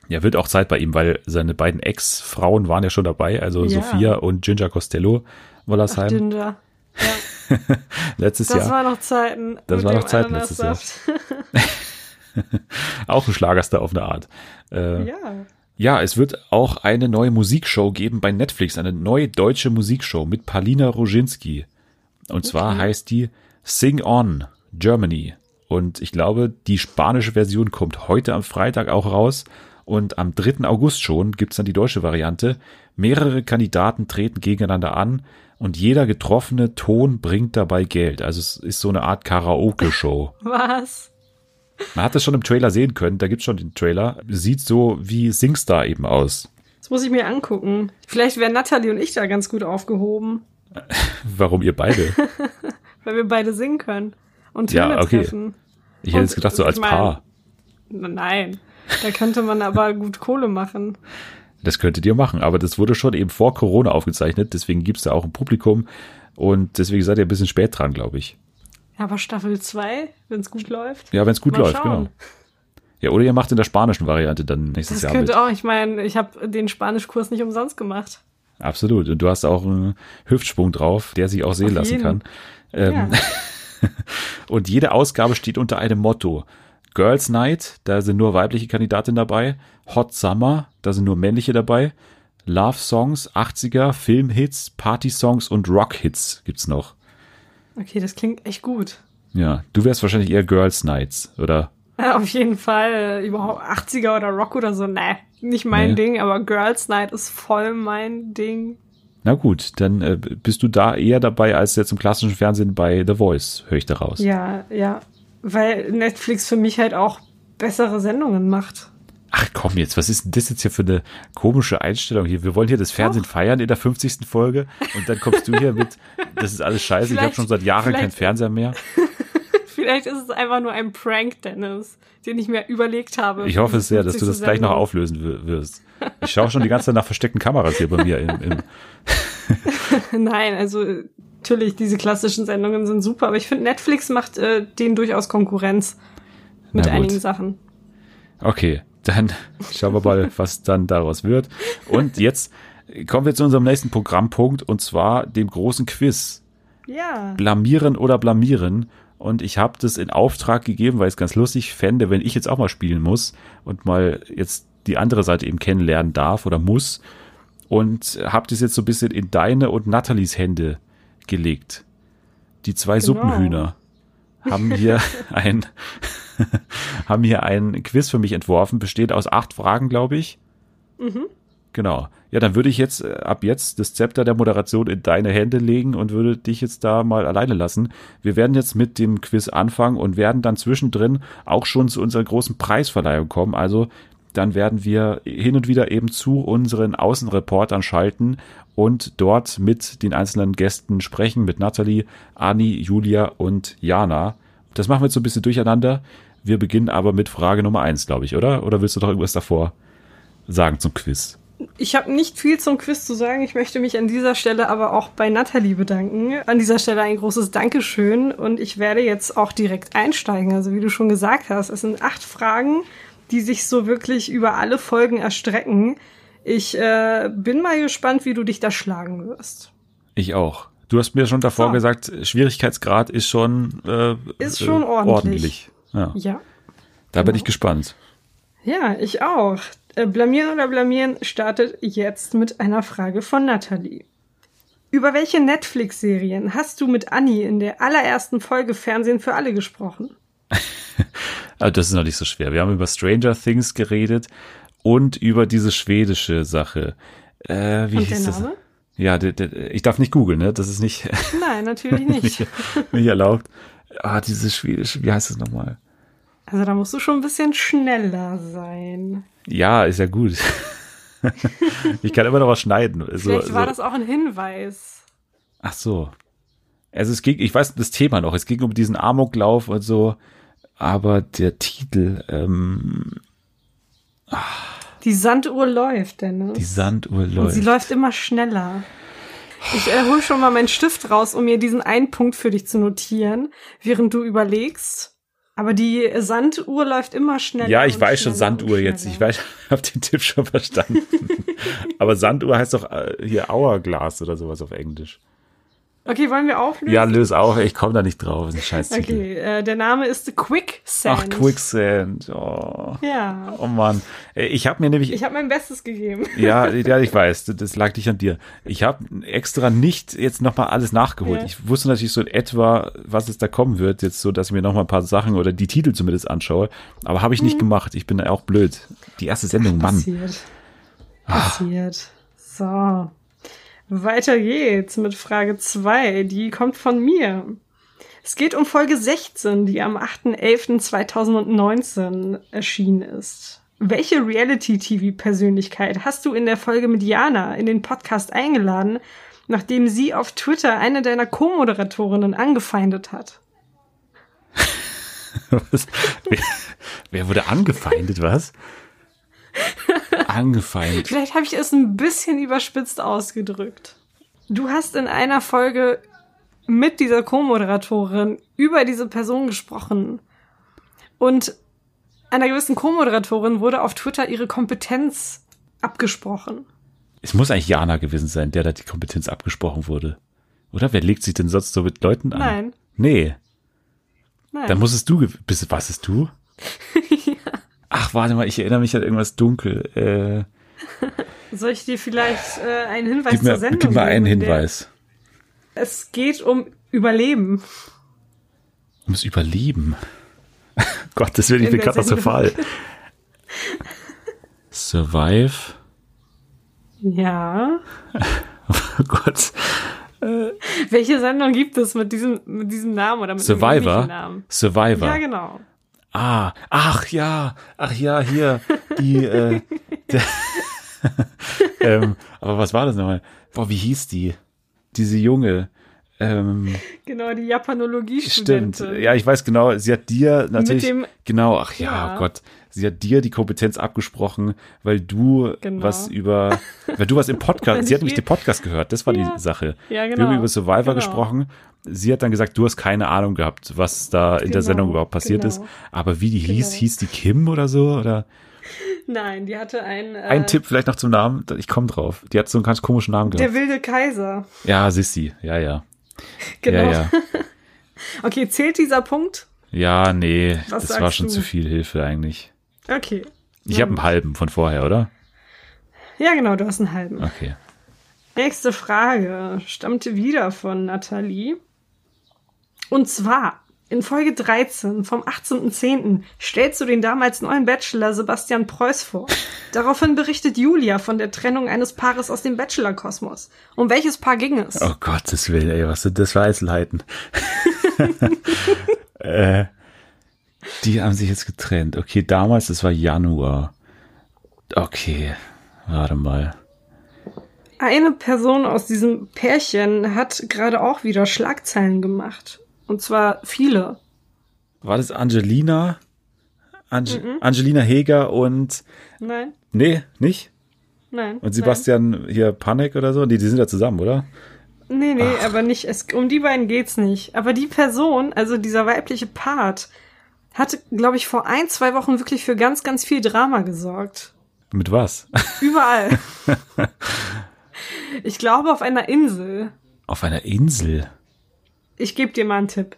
S1: Ja, wird auch Zeit bei ihm, weil seine beiden Ex-Frauen waren ja schon dabei, also
S2: Ja.
S1: Sophia und Ginger Costello
S2: Ach,
S1: Wollersheim.
S2: Ginger. Ja,
S1: letztes
S2: das
S1: Jahr.
S2: war noch Zeiten.
S1: Das war noch Zeiten letztes Jahr. Auch ein Schlagerstar auf eine Art. Äh, ja.
S2: ja.
S1: es wird auch eine neue Musikshow geben bei Netflix, eine neue deutsche Musikshow mit Palina Roginski. Und zwar heißt die Sing On Germany. Und ich glaube, die spanische Version kommt heute am Freitag auch raus. Und am 3. August schon gibt's dann die deutsche Variante. Mehrere Kandidaten treten gegeneinander an und jeder getroffene Ton bringt dabei Geld. Also es ist so eine Art Karaoke-Show.
S2: Was?
S1: Man hat das schon im Trailer sehen können, da gibt's schon den Trailer. Sieht so wie Singstar eben aus.
S2: Das muss ich mir angucken. Vielleicht wären Natalie und ich da ganz gut aufgehoben,
S1: Warum ihr beide?
S2: weil wir beide singen können. Und
S1: Ja,
S2: Töne
S1: okay.
S2: treffen.
S1: Ich hätte jetzt gedacht, so als
S2: ich mein-
S1: Paar.
S2: Nein, da könnte man aber gut Kohle machen.
S1: Das könntet ihr machen, aber das wurde schon eben vor Corona aufgezeichnet, deswegen gibt's da auch ein Publikum und deswegen seid ihr ein bisschen spät dran, glaube ich.
S2: Ja, aber Staffel 2, wenn es gut läuft.
S1: Ja, wenn es gut läuft,
S2: schauen.
S1: genau. Ja, oder ihr macht in der spanischen Variante dann nächstes
S2: Das
S1: Jahr mit.
S2: könnte auch, ich meine, ich habe den Spanischkurs nicht umsonst gemacht.
S1: Absolut. Und du hast auch einen Hüftsprung drauf, der sich auch sehen
S2: Auf
S1: lassen
S2: jeden.
S1: kann. Ähm,
S2: Ja.
S1: Und jede Ausgabe steht unter einem Motto. Girls Night, da sind nur weibliche Kandidatinnen dabei. Hot Summer, da sind nur männliche dabei. Love Songs, 80er, Filmhits, Party Songs und Rock Hits gibt's noch.
S2: Okay, das klingt echt gut.
S1: Ja, du wärst wahrscheinlich eher Girls Nights, oder?
S2: Äh, Auf jeden Fall überhaupt 80er oder Rock oder so. Nee, nicht mein
S1: Nee.
S2: Ding, aber Girls Night ist voll mein Ding.
S1: Na gut, dann äh, bist du da eher dabei als jetzt im klassischen Fernsehen bei The Voice, höre ich daraus.
S2: Ja, ja. Weil Netflix für mich halt auch bessere Sendungen macht.
S1: Ach komm jetzt, was ist denn das jetzt hier für eine komische Einstellung hier? Wir wollen hier das Fernsehen feiern in der 50. Folge und dann kommst du hier mit, das ist alles scheiße, ich habe
S2: Vielleicht-
S1: schon seit Jahren keinen
S2: vielleicht-
S1: Fernseher mehr.
S2: Vielleicht ist es einfach nur ein Prank, Dennis, den ich mir überlegt habe.
S1: Ich hoffe es sehr, dass du
S2: 50.
S1: das gleich noch auflösen wir- wirst. Ich schaue schon die ganze Zeit nach versteckten Kameras hier bei mir. Im, im
S2: Nein, also natürlich, diese klassischen Sendungen sind super, aber ich finde, Netflix macht äh, denen durchaus Konkurrenz mit einigen Sachen.
S1: Okay, dann schauen wir mal, was dann daraus wird. Und jetzt kommen wir zu unserem nächsten Programmpunkt und zwar dem großen Quiz.
S2: Ja.
S1: Blamieren oder blamieren. Und ich habe das in Auftrag gegeben, weil ich es ganz lustig fände, wenn ich jetzt auch mal spielen muss und mal jetzt die andere Seite eben kennenlernen darf oder muss. Und habe das jetzt so ein bisschen in deine und Nathalies Hände gelegt. Die zwei
S2: Genau.
S1: Suppenhühner haben hier ein haben hier ein Quiz für mich entworfen, besteht aus acht Fragen, glaube ich. Genau. Ja, dann würde ich jetzt äh, ab jetzt das Zepter der Moderation in deine Hände legen und würde dich jetzt da mal alleine lassen. Wir werden jetzt mit dem Quiz anfangen und werden dann zwischendrin auch schon zu unserer großen Preisverleihung kommen. Also dann werden wir hin und wieder eben zu unseren Außenreportern schalten und dort mit den einzelnen Gästen sprechen, mit Nathalie, Ani, Julia und Jana. Das machen wir jetzt so ein bisschen durcheinander. Wir beginnen aber mit Frage Nummer eins, glaube ich, oder? Oder willst du noch irgendwas davor sagen zum Quiz?
S2: Ich habe nicht viel zum Quiz zu sagen. Ich möchte mich an dieser Stelle aber auch bei Nathalie bedanken. An dieser Stelle ein großes Dankeschön und ich werde jetzt auch direkt einsteigen. Also wie du schon gesagt hast, es sind acht Fragen, die sich so wirklich über alle Folgen erstrecken. Ich äh, bin mal gespannt, wie du dich da schlagen wirst.
S1: Ich auch. Du hast mir schon davor
S2: So.
S1: gesagt, Schwierigkeitsgrad ist schon äh,
S2: Ist schon
S1: äh,
S2: ordentlich.
S1: Ja,
S2: Ja.
S1: da bin
S2: genau.
S1: ich gespannt.
S2: Ja, ich auch. Äh, Blamieren oder Blamieren startet jetzt mit einer Frage von Nathalie. Über welche Netflix-Serien hast du mit Anni in der allerersten Folge Fernsehen für alle gesprochen?
S1: Also das ist noch nicht so schwer. Wir haben über Stranger Things geredet und über diese schwedische Sache. Äh, wie
S2: Und
S1: hieß das? Ja, der, der, ich darf nicht googeln, ne? Das ist nicht,
S2: Nein, natürlich nicht.
S1: nicht, nicht erlaubt. Ah, diese schwedische, wie heißt es nochmal?
S2: Also da musst du schon ein bisschen schneller sein.
S1: Ja, ist ja gut. ich kann immer noch was schneiden. So,
S2: Vielleicht war
S1: so.
S2: das auch ein Hinweis.
S1: Ach so. Also es ging, ich weiß das Thema noch, es ging um diesen Amoklauf und so, aber der Titel, ähm,
S2: Die Sanduhr läuft, Dennis.
S1: die Sanduhr
S2: Und
S1: läuft.
S2: sie läuft immer schneller. Ich äh, schon mal meinen Stift raus, um mir diesen einen Punkt für dich zu notieren, während du überlegst. Aber die Sanduhr läuft immer schneller.
S1: ja, ich
S2: und
S1: weiß schon
S2: und
S1: Sanduhr jetzt. Ich weiß, habe den Tipp schon verstanden. aber Sanduhr heißt doch äh, hier Hourglass oder sowas auf Englisch.
S2: Okay, wollen wir auflösen?
S1: Ja, löse auf. Ich komme da nicht drauf. Das ist ein scheiß Titel.
S2: Okay, äh, der Name ist Quicksand.
S1: Ach, Quicksand. Oh,
S2: Ja.
S1: oh Mann. Äh, Ich habe mir nämlich
S2: Ich habe mein Bestes gegeben.
S1: Ja, ja, ich weiß, das lag nicht an dir. Ich habe extra nicht jetzt nochmal alles nachgeholt.
S2: Ja.
S1: Ich wusste natürlich so in etwa, was es da kommen wird, jetzt so, dass ich mir nochmal ein paar Sachen oder die Titel zumindest anschaue. Aber habe ich
S2: Mhm.
S1: nicht gemacht. Ich bin auch blöd. Die erste Sendung, Mann.
S2: Passiert. Passiert. So. Weiter geht's mit Frage 2. Die kommt von mir. Es geht um Folge 16, die am 8.11.2019 erschienen ist. Welche Reality-TV-Persönlichkeit hast du in der Folge mit Jana in den Podcast eingeladen, nachdem sie auf Twitter eine deiner Co-Moderatorinnen angefeindet hat?
S1: Wer, wer wurde angefeindet, was? Angefeindet.
S2: Vielleicht habe ich es ein bisschen überspitzt ausgedrückt. Du hast in einer Folge mit dieser Co-Moderatorin über diese Person gesprochen. Und einer gewissen Co-Moderatorin wurde auf Twitter ihre Kompetenz abgesprochen.
S1: Es muss eigentlich Jana gewesen sein, der da die Kompetenz abgesprochen wurde. Oder wer legt sich denn sonst so mit Leuten an?
S2: Nein.
S1: Nee.
S2: Nein.
S1: Dann musstest du, bist, was ist du? Ach, warte mal, ich erinnere mich an irgendwas dunkel. Äh,
S2: Soll ich dir vielleicht äh, einen Hinweis
S1: gib,
S2: zur
S1: mir,
S2: Sendung
S1: gib mir einen
S2: geben, in der-
S1: Hinweis.
S2: Es geht um Überleben.
S1: Musst überleben. Gott, das wird
S2: der
S1: katastrophal. Survive.
S2: Ja.
S1: Oh Gott.
S2: Welche Sendung gibt es mit diesem, mit diesem Namen oder mit
S1: Survivor.
S2: Namen?
S1: Survivor.
S2: Ja, genau.
S1: Ah, ach ja, ach ja, hier, die, äh, ähm, aber was war das nochmal? Boah, wie hieß die? Diese Junge, ähm,
S2: Genau, die
S1: stimmt,
S2: Japanologie-Studentin.
S1: ja, ich weiß genau, sie hat dir natürlich, genau, ach ja,
S2: Ja.
S1: oh Gott, sie hat dir die Kompetenz abgesprochen, weil du
S2: Genau.
S1: was über, weil du was im Podcast, sie hat nämlich den Podcast gehört, das war
S2: Ja.
S1: die Sache.
S2: Ja,
S1: Wir
S2: genau.
S1: haben über Survivor
S2: Genau.
S1: gesprochen. Sie hat dann gesagt, du hast keine Ahnung gehabt, was da in der
S2: Genau,
S1: Sendung überhaupt passiert
S2: genau.
S1: ist. Aber wie die hieß,
S2: Genau.
S1: hieß die Kim oder so? Oder
S2: Nein, die hatte einen, äh,
S1: ein Tipp vielleicht noch zum Namen, ich komme drauf. Die hat so einen ganz komischen Namen
S2: der
S1: gehabt.
S2: wilde Kaiser.
S1: Ja, Sissi, ja, ja.
S2: Genau.
S1: Ja, ja.
S2: Okay, zählt dieser Punkt?
S1: Ja, nee,
S2: Was
S1: das war schon
S2: du?
S1: zu viel Hilfe eigentlich.
S2: Okay.
S1: Ich habe einen halben von vorher, oder?
S2: Ja, genau, du hast einen halben.
S1: Okay.
S2: Nächste Frage stammte wieder von Nathalie. Und zwar, in Folge 13 vom 18.10. stellst du den damals neuen Bachelor Sebastian Preuß vor. Daraufhin berichtet Julia von der Trennung eines Paares aus dem Bachelor-Kosmos. Um welches Paar ging es?
S1: Oh Gottes Willen, ey, was sind das für Einzelheiten? äh, die haben sich jetzt getrennt. Okay, damals, das war Januar. Okay, warte mal.
S2: Eine Person aus diesem Pärchen hat gerade auch wieder Schlagzeilen gemacht. Und zwar viele.
S1: War das Angelina? Ange
S2: Mhm.
S1: Angelina Heger und,
S2: Nein,
S1: nee, nicht?
S2: nein.
S1: Und Sebastian hier Panik oder so? Nee, die sind ja zusammen, oder?
S2: Nein. Nee, nee, aber nicht. Es, um die beiden geht's nicht. Aber die Person, also dieser weibliche Part, hat, glaube ich, vor ein, zwei Wochen wirklich für ganz, ganz viel Drama gesorgt.
S1: Mit was?
S2: Überall. ich glaube auf einer Insel.
S1: Auf einer Insel.
S2: Ich gebe dir mal einen Tipp.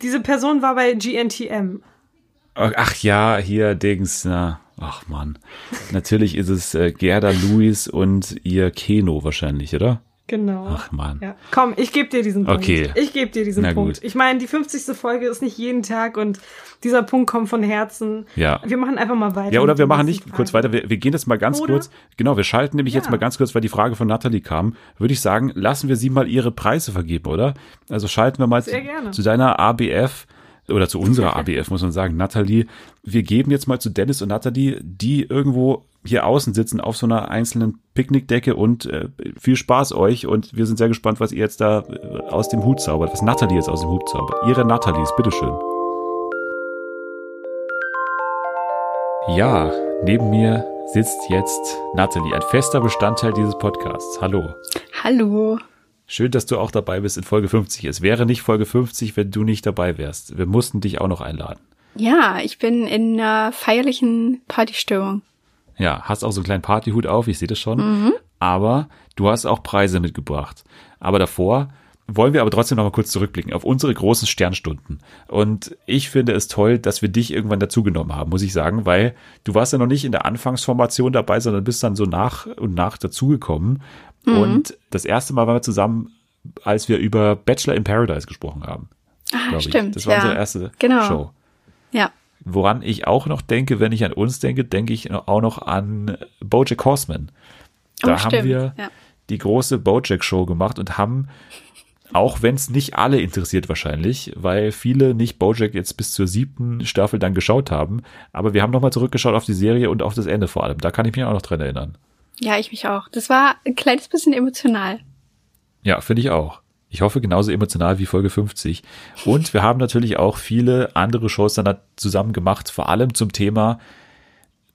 S2: Diese Person war bei GNTM.
S1: Ach ja, hier Dings, na, ach man. Natürlich ist es äh, Gerda Lewis und ihr Keno wahrscheinlich, oder?
S2: Genau.
S1: Ach man.
S2: Ja. Komm, ich gebe dir diesen Punkt.
S1: Okay.
S2: Ich gebe dir diesen
S1: Na
S2: Punkt.
S1: gut.
S2: Ich meine, die 50. Folge ist nicht jeden Tag und dieser Punkt kommt von Herzen.
S1: Ja.
S2: Wir machen einfach mal weiter.
S1: Ja, oder wir machen nicht kurz
S2: Fragen.
S1: weiter. Wir, wir gehen jetzt mal ganz
S2: Oder?
S1: kurz. Genau, wir schalten nämlich jetzt
S2: Ja.
S1: mal ganz kurz, weil die Frage von Natalie kam. Würde ich sagen, lassen wir sie mal ihre Preise vergeben, oder? Also schalten wir mal zu, zu deiner ABF oder zu unserer ABF, muss man sagen. Natalie, wir geben jetzt mal zu Dennis und Natalie, die irgendwo hier außen sitzen auf so einer einzelnen Picknickdecke und äh, viel Spaß euch und wir sind sehr gespannt, was ihr jetzt da äh, aus dem Hut zaubert, was Natalie jetzt aus dem Hut zaubert. Ihre Natalies, bitteschön. Ja, neben mir sitzt jetzt Natalie, ein fester Bestandteil dieses Podcasts. Hallo.
S4: Hallo.
S1: Schön, dass du auch dabei bist in Folge 50. Es wäre nicht Folge 50, wenn du nicht dabei wärst. Wir mussten dich auch noch einladen.
S4: Ja, ich bin in einer feierlichen Partystimmung.
S1: Ja, hast auch so einen kleinen Partyhut auf, ich sehe das schon. Aber du hast auch Preise mitgebracht. Aber davor wollen wir aber trotzdem noch mal kurz zurückblicken auf unsere großen Sternstunden. Und ich finde es toll, dass wir dich irgendwann dazugenommen haben, muss ich sagen, weil du warst ja noch nicht in der Anfangsformation dabei, sondern bist dann so nach und nach dazugekommen. Und das erste Mal waren wir zusammen, als wir über Bachelor in Paradise gesprochen haben.
S4: Ah, stimmt.
S1: Ich. Das war
S4: ja.
S1: unsere erste
S4: genau.
S1: Show.
S4: Ja.
S1: Woran ich auch noch denke, wenn ich an uns denke, denke ich auch noch an Bojack Horseman. Da
S4: Oh,
S1: haben wir
S4: ja.
S1: die große Bojack-Show gemacht und haben, auch wenn es nicht alle interessiert wahrscheinlich, weil viele nicht Bojack jetzt bis zur siebten Staffel dann geschaut haben, aber wir haben nochmal zurückgeschaut auf die Serie und auf das Ende vor allem. Da kann ich mich auch noch dran erinnern.
S4: Ja, ich mich auch. Das war ein kleines bisschen emotional.
S1: Ja, finde ich auch. Ich hoffe genauso emotional wie Folge 50. Und wir haben natürlich auch viele andere Shows dann da zusammen gemacht, vor allem zum Thema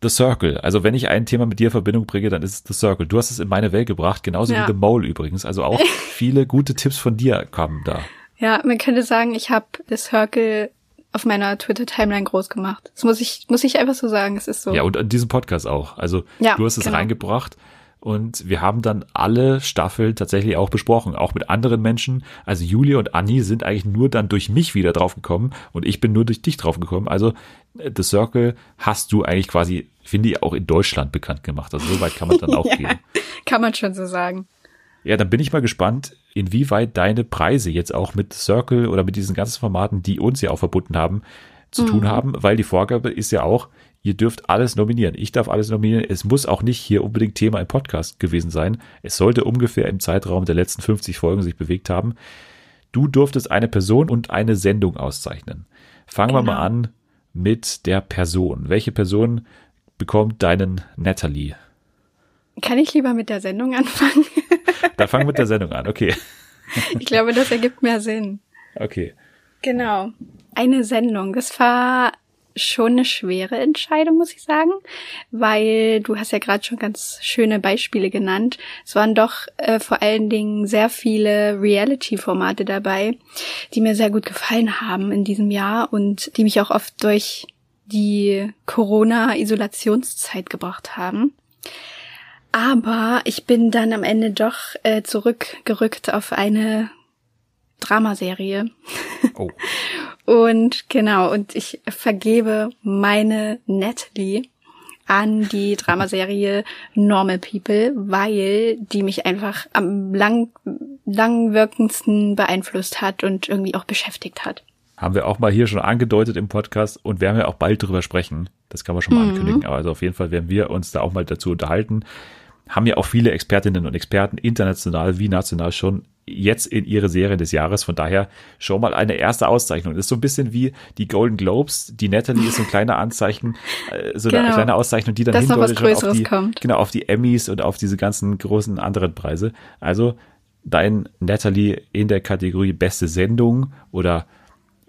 S1: The Circle. Also wenn ich ein Thema mit dir in Verbindung bringe, dann ist es The Circle. Du hast es in meine Welt gebracht, genauso
S4: Ja.
S1: wie The Mole übrigens. Also auch viele gute Tipps von dir kamen da.
S4: Ja, man könnte sagen, ich habe das Circle auf meiner Twitter-Timeline groß gemacht. Das muss ich, muss ich einfach so sagen. Es ist so.
S1: Ja, und an diesem Podcast auch. Also
S4: Ja,
S1: du hast es
S4: genau.
S1: reingebracht und wir haben dann alle Staffeln tatsächlich auch besprochen, auch mit anderen Menschen. Also Julia und Anni sind eigentlich nur dann durch mich wieder draufgekommen und ich bin nur durch dich draufgekommen. Also äh, The Circle hast du eigentlich quasi, finde ich, auch in Deutschland bekannt gemacht. Also so weit kann man dann auch gehen.
S4: Kann man schon so sagen.
S1: Ja, dann bin ich mal gespannt, inwieweit deine Preise jetzt auch mit Circle oder mit diesen ganzen Formaten, die uns ja auch verbunden haben, zu tun haben, weil die Vorgabe ist ja auch, ihr dürft alles nominieren. Ich darf alles nominieren. Es muss auch nicht hier unbedingt Thema im Podcast gewesen sein. Es sollte ungefähr im Zeitraum der letzten 50 Folgen sich bewegt haben. Du durftest eine Person und eine Sendung auszeichnen. Fangen wir
S4: Genau.
S1: mal an mit der Person. Welche Person bekommt deinen Natalie?
S4: Kann ich lieber mit der Sendung anfangen?
S1: Da fangen wir mit der Sendung an. Okay.
S4: ich glaube, das ergibt mehr Sinn.
S1: Okay.
S4: Genau. Eine Sendung. Das war schon eine schwere Entscheidung, muss ich sagen, weil du hast ja gerade schon ganz schöne Beispiele genannt. Es waren doch äh, vor allen Dingen sehr viele Reality-Formate dabei, die mir sehr gut gefallen haben in diesem Jahr und die mich auch oft durch die Corona-Isolationszeit gebracht haben. Aber ich bin dann am Ende doch äh, zurückgerückt auf eine Dramaserie.
S1: Oh.
S4: Und genau, und ich vergebe meine Natalie an die Dramaserie Normal People, weil die mich einfach am lang, langwirkendsten beeinflusst hat und irgendwie auch beschäftigt hat.
S1: Haben wir auch mal hier schon angedeutet im Podcast und werden wir auch bald drüber sprechen. Das kann man schon mal
S4: Mhm.
S1: ankündigen. Aber also auf jeden Fall werden wir uns da auch mal dazu unterhalten. Haben ja auch viele Expertinnen und Experten international wie national schon jetzt in ihre Serien des Jahres. Von daher schon mal eine erste Auszeichnung. Das ist so ein bisschen wie die Golden Globes. Die Natalie ist so ein kleiner Anzeichen, äh, so eine
S4: Genau.
S1: kleine Auszeichnung, die dann
S4: Dass noch was
S1: hindeutet auf
S4: Größeres
S1: die,
S4: kommt.
S1: genau auf die Emmys und auf diese ganzen großen anderen Preise. Also dein Natalie in der Kategorie beste Sendung oder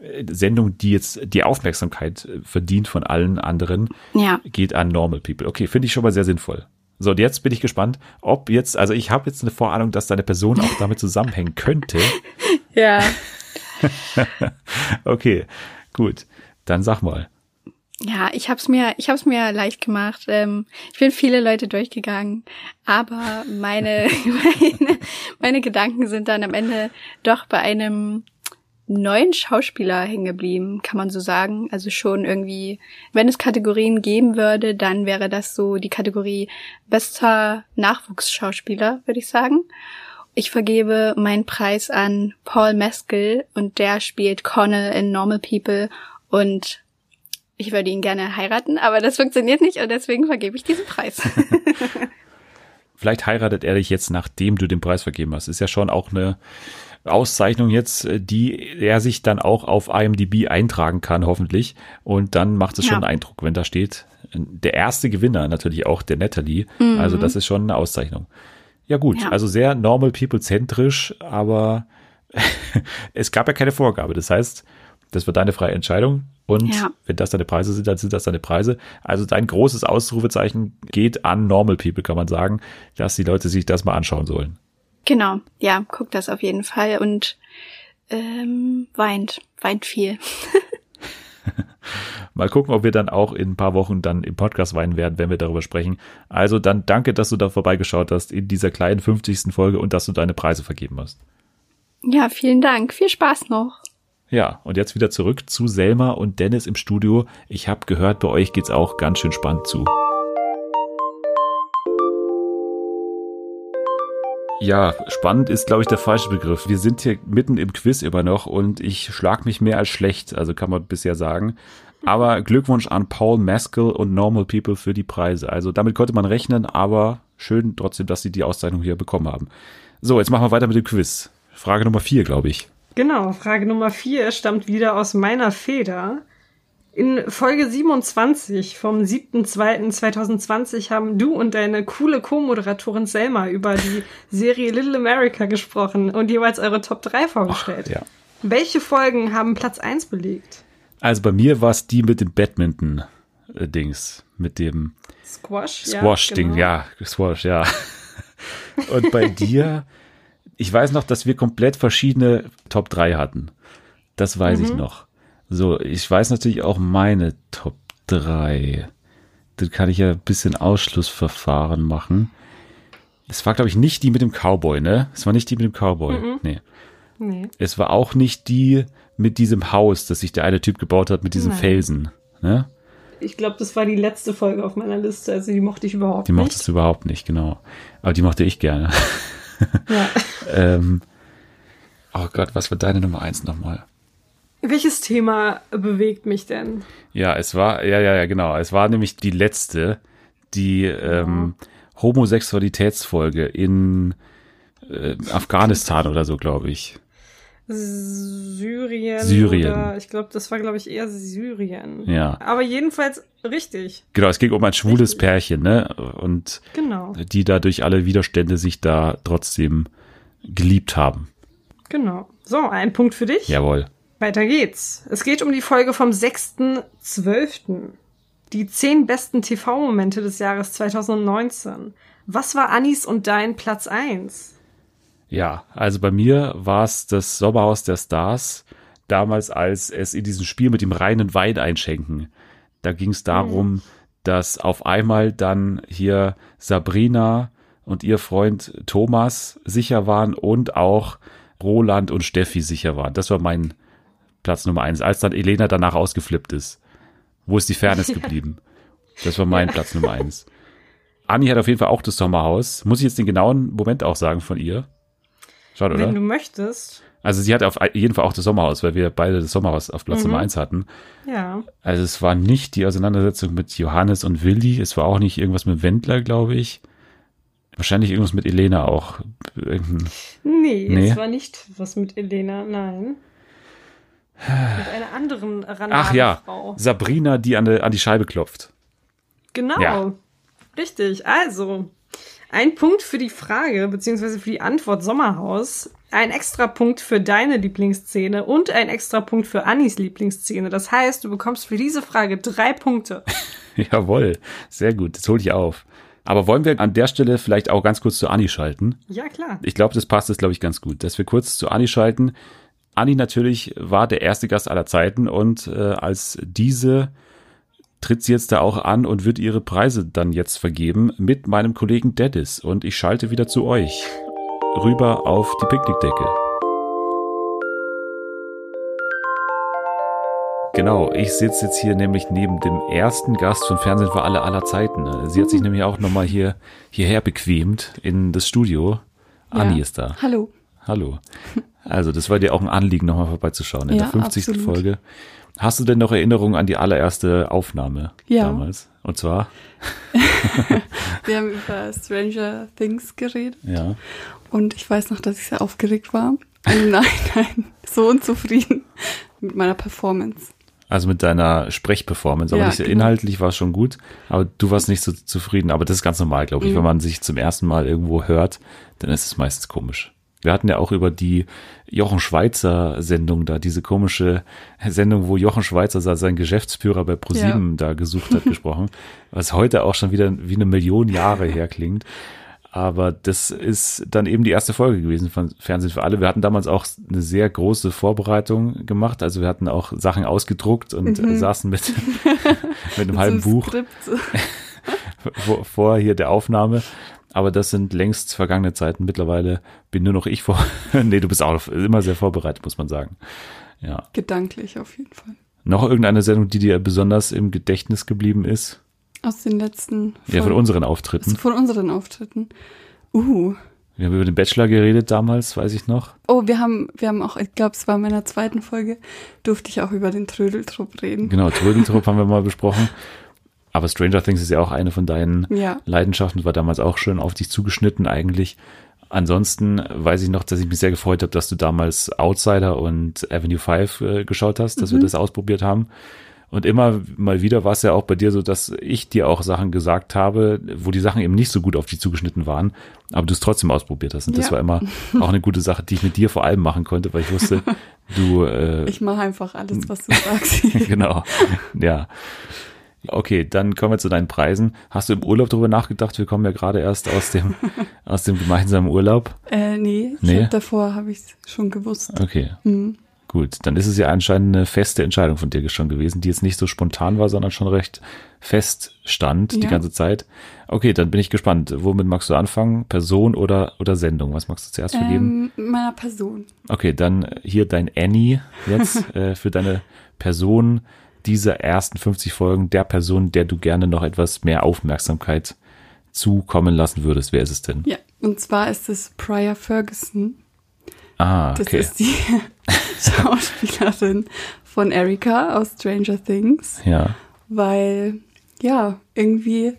S1: äh, Sendung, die jetzt die Aufmerksamkeit äh, verdient von allen anderen,
S4: Ja.
S1: geht an Normal People. Okay, finde ich schon mal sehr sinnvoll. So, und jetzt bin ich gespannt, ob jetzt, also ich habe jetzt eine Vorahnung, dass deine Person auch damit zusammenhängen könnte.
S4: Ja.
S1: Okay, gut. Dann sag mal.
S4: Ja, ich hab's mir, ich hab's mir leicht gemacht. Ähm, ich bin viele Leute durchgegangen, aber meine, meine, meine Gedanken sind dann am Ende doch bei einem neuen Schauspieler hängen geblieben, kann man so sagen. Also schon irgendwie, wenn es Kategorien geben würde, dann wäre das so die Kategorie bester Nachwuchsschauspieler, würde ich sagen. Ich vergebe meinen Preis an Paul Mescal und der spielt Connell in Normal People und ich würde ihn gerne heiraten, aber das funktioniert nicht und deswegen vergebe ich diesen Preis.
S1: Vielleicht heiratet er dich jetzt, nachdem du den Preis vergeben hast. Ist ja schon auch eine Auszeichnung jetzt, äh, die er sich dann auch auf IMDb eintragen kann, hoffentlich. Und dann macht es schon
S4: Ja.
S1: einen Eindruck, wenn da steht, äh, der erste Gewinner natürlich auch der Natalie. Also das ist schon eine Auszeichnung. Ja gut,
S4: Mhm. Ja.
S1: also sehr normal people zentrisch, aber es gab ja keine Vorgabe. Das heißt, das wird deine freie Entscheidung. Und
S4: Ja.
S1: wenn das deine Preise sind, dann sind das deine Preise. Also dein großes Ausrufezeichen geht an Normal People, kann man sagen, dass die Leute sich das mal anschauen sollen.
S4: Genau, ja, guckt das auf jeden Fall und ähm, weint, weint viel.
S1: Mal gucken, ob wir dann auch in ein paar Wochen dann im Podcast weinen werden, wenn wir darüber sprechen. Also dann danke, dass du da vorbeigeschaut hast in dieser kleinen 50. Folge und dass du deine Preise vergeben hast.
S4: Ja, vielen Dank, viel Spaß noch.
S1: Ja, und jetzt wieder zurück zu Selma und Dennis im Studio. Ich habe gehört, bei euch geht's auch ganz schön spannend zu. Ja, spannend ist, glaube ich, der falsche Begriff. Wir sind hier mitten im Quiz immer noch und ich schlag mich mehr als schlecht, also kann man bisher sagen. Aber Glückwunsch an Paul Maskell und Normal People für die Preise. Also damit konnte man rechnen, aber schön trotzdem, dass sie die Auszeichnung hier bekommen haben. So, jetzt machen wir weiter mit dem Quiz. Frage Nummer vier, glaube ich.
S2: Genau, Frage Nummer vier stammt wieder aus meiner Feder. In Folge 27 vom 7.2.2020 haben du und deine coole Co-Moderatorin Selma über die Serie Little America gesprochen und jeweils eure Top 3 vorgestellt.
S1: Ja.
S2: Welche Folgen haben Platz 1 belegt?
S1: Also bei mir war es die mit dem Badminton-Dings, mit dem
S2: Squash?
S1: Squash-Ding,
S2: genau.
S1: ja, Squash, ja. Und bei dir, ich weiß noch, dass wir komplett verschiedene Top 3 hatten. Das weiß
S2: Mhm.
S1: ich noch. So, ich weiß natürlich auch meine Top 3. Da kann ich ja ein bisschen Ausschlussverfahren machen. Es war, glaube ich, nicht die mit dem Cowboy, ne? Es war nicht die mit dem Cowboy.
S2: Mhm.
S1: Nee.
S2: Nee.
S1: Es war auch nicht die mit diesem Haus, das sich der eine Typ gebaut hat, mit diesem
S2: Nein.
S1: Felsen. Ne?
S2: Ich glaube, das war die letzte Folge auf meiner Liste, also die mochte ich überhaupt
S1: Die
S2: nicht.
S1: mochtest du überhaupt nicht, genau. Aber die mochte ich gerne.
S2: Ja.
S1: ähm, oh Gott, was war deine Nummer eins nochmal?
S2: Welches Thema bewegt mich denn?
S1: Ja, es war, ja, ja, ja, genau. Es war nämlich die letzte, die ähm, Homosexualitätsfolge in äh, Afghanistan oder so, glaube ich.
S2: Syrien.
S1: Syrien.
S2: Oder ich glaube, das war, glaube ich, eher Syrien.
S1: Ja.
S2: Aber jedenfalls richtig.
S1: Genau, es ging um ein schwules
S2: Richtig.
S1: Pärchen, ne? Und
S2: Genau.
S1: die da durch alle Widerstände sich da trotzdem geliebt haben.
S2: Genau. So, ein Punkt für dich.
S1: Jawohl.
S2: Weiter geht's. Es geht um die Folge vom 6.12. Die zehn besten TV-Momente des Jahres 2019. Was war Annis und dein Platz eins?
S1: Ja, also bei mir war es das Sommerhaus der Stars, damals als es in diesem Spiel mit dem reinen Wein einschenken. Da ging es darum, dass auf einmal dann hier Sabrina und ihr Freund Thomas sicher waren und auch Roland und Steffi sicher waren. Das war mein Platz Nummer eins, als dann Elena danach ausgeflippt ist. Wo ist die Fairness geblieben? Das war mein Platz Nummer eins. Anni hat auf jeden Fall auch das Sommerhaus. Muss ich jetzt den genauen Moment auch sagen von ihr? Schade,
S2: Wenn
S1: oder?
S2: du möchtest.
S1: Also sie hat auf jeden Fall auch das Sommerhaus, weil wir beide das Sommerhaus auf Platz
S2: Mhm.
S1: Nummer eins hatten.
S2: Ja.
S1: Also es war nicht die Auseinandersetzung mit Johannes und Willi, es war auch nicht irgendwas mit Wendler, glaube ich. Wahrscheinlich irgendwas mit Elena auch. Irgendein-
S2: Nee,
S1: Nee.
S2: es war nicht was mit Elena, nein. Mit einer anderen
S1: Ach ja,
S2: Frau.
S1: Sabrina, die an, der, an die Scheibe klopft.
S2: Genau.
S1: Ja.
S2: Richtig. Also, ein Punkt für die Frage, beziehungsweise für die Antwort Sommerhaus, ein extra Punkt für deine Lieblingsszene und ein extra Punkt für Annis Lieblingsszene. Das heißt, du bekommst für diese Frage drei Punkte.
S1: Jawohl, sehr gut, das hol ich auf. Aber wollen wir an der Stelle vielleicht auch ganz kurz zu Anni schalten?
S2: Ja, klar.
S1: Ich glaube, das passt jetzt, glaube ich, ganz gut, dass wir kurz zu Anni schalten. Anni natürlich war der erste Gast aller Zeiten und äh, als diese tritt sie jetzt da auch an und wird ihre Preise dann jetzt vergeben mit meinem Kollegen Dennis. Und ich schalte wieder zu euch rüber auf die Picknickdecke. Genau, ich sitze jetzt hier nämlich neben dem ersten Gast von Fernsehen für alle aller Zeiten. Sie hat sich nämlich auch nochmal hier, hierher bequemt in das Studio. Anni
S4: Ja.
S1: ist da.
S4: Hallo.
S1: Hallo. Also, das war dir auch ein Anliegen, nochmal vorbeizuschauen in
S4: Ja,
S1: der 50.
S4: absolut.
S1: Folge. Hast du denn noch Erinnerungen an die allererste Aufnahme
S4: Ja.
S1: damals? Und zwar,
S4: Wir haben über Stranger Things geredet
S1: ja.
S4: und ich weiß noch, dass ich sehr aufgeregt war. Im Nachhinein so unzufrieden mit meiner Performance.
S1: Also mit deiner Sprechperformance, aber
S4: Ja,
S1: nicht
S4: genau.
S1: inhaltlich war es schon gut, aber du warst nicht so zufrieden. Aber das ist ganz normal, glaube ich.
S4: Mhm.
S1: Wenn man sich zum ersten Mal irgendwo hört, dann ist es meistens komisch. Wir hatten ja auch über die Jochen Schweizer Sendung da, diese komische Sendung, wo Jochen Schweizer seinen Geschäftsführer bei ProSieben da gesucht hat, gesprochen, was heute auch schon wieder wie eine Million Jahre her klingt. Aber das ist dann eben die erste Folge gewesen von Fernsehen für alle. Wir hatten damals auch eine sehr große Vorbereitung gemacht. Also wir hatten auch Sachen ausgedruckt und äh, saßen mit, mit einem halben Buch vor, vor hier der Aufnahme. Aber das sind längst vergangene Zeiten. Mittlerweile bin nur noch ich vor. nee, du bist auch immer sehr vorbereitet, muss man sagen. Ja.
S4: Gedanklich auf jeden Fall.
S1: Noch irgendeine Sendung, die dir besonders im Gedächtnis geblieben ist?
S4: Aus den letzten.
S1: Ja, von unseren Auftritten.
S4: Von unseren Auftritten. Uh.
S1: Wir haben über den Bachelor geredet damals, weiß ich noch.
S4: Oh, wir haben, wir haben auch, ich glaube, es war in meiner zweiten Folge, durfte ich auch über den Trödeltrupp reden.
S1: Genau, Trödeltrupp haben wir mal besprochen. Aber Stranger Things ist ja auch eine von deinen
S4: Ja.
S1: Leidenschaften, war damals auch schön auf dich zugeschnitten eigentlich. Ansonsten weiß ich noch, dass ich mich sehr gefreut habe, dass du damals Outsider und Avenue 5 äh, geschaut hast, dass wir das ausprobiert haben. Und immer mal wieder war es ja auch bei dir so, dass ich dir auch Sachen gesagt habe, wo die Sachen eben nicht so gut auf dich zugeschnitten waren, aber du es trotzdem ausprobiert hast. Und das
S4: Ja.
S1: war immer auch eine gute Sache, die ich mit dir vor allem machen konnte, weil ich wusste, du äh,
S4: Ich mache einfach alles, was du sagst.
S1: genau. Ja. Okay, dann kommen wir zu deinen Preisen. Hast du im Urlaub darüber nachgedacht? Wir kommen ja gerade erst aus dem, aus dem gemeinsamen Urlaub.
S4: äh, nee,
S1: Nee?
S4: Hab davor habe ich es schon gewusst.
S1: Okay,
S4: Mhm.
S1: gut. Dann ist es ja anscheinend eine feste Entscheidung von dir schon gewesen, die jetzt nicht so spontan war, sondern schon recht fest stand die
S4: Ja.
S1: ganze Zeit. Okay, dann bin ich gespannt. Womit magst du anfangen? Person oder, oder Sendung? Was magst du zuerst vergeben?
S4: Ähm, meiner Person.
S1: Okay, dann hier dein Annie jetzt äh, für deine Person dieser ersten 50 Folgen, der Person, der du gerne noch etwas mehr Aufmerksamkeit zukommen lassen würdest. Wer ist es denn?
S4: Ja,
S5: Und zwar ist es Priya Ferguson.
S1: Ah,
S5: Das
S1: okay.
S5: ist die Schauspielerin von Erika aus Stranger Things.
S1: ja.
S5: weil ja, irgendwie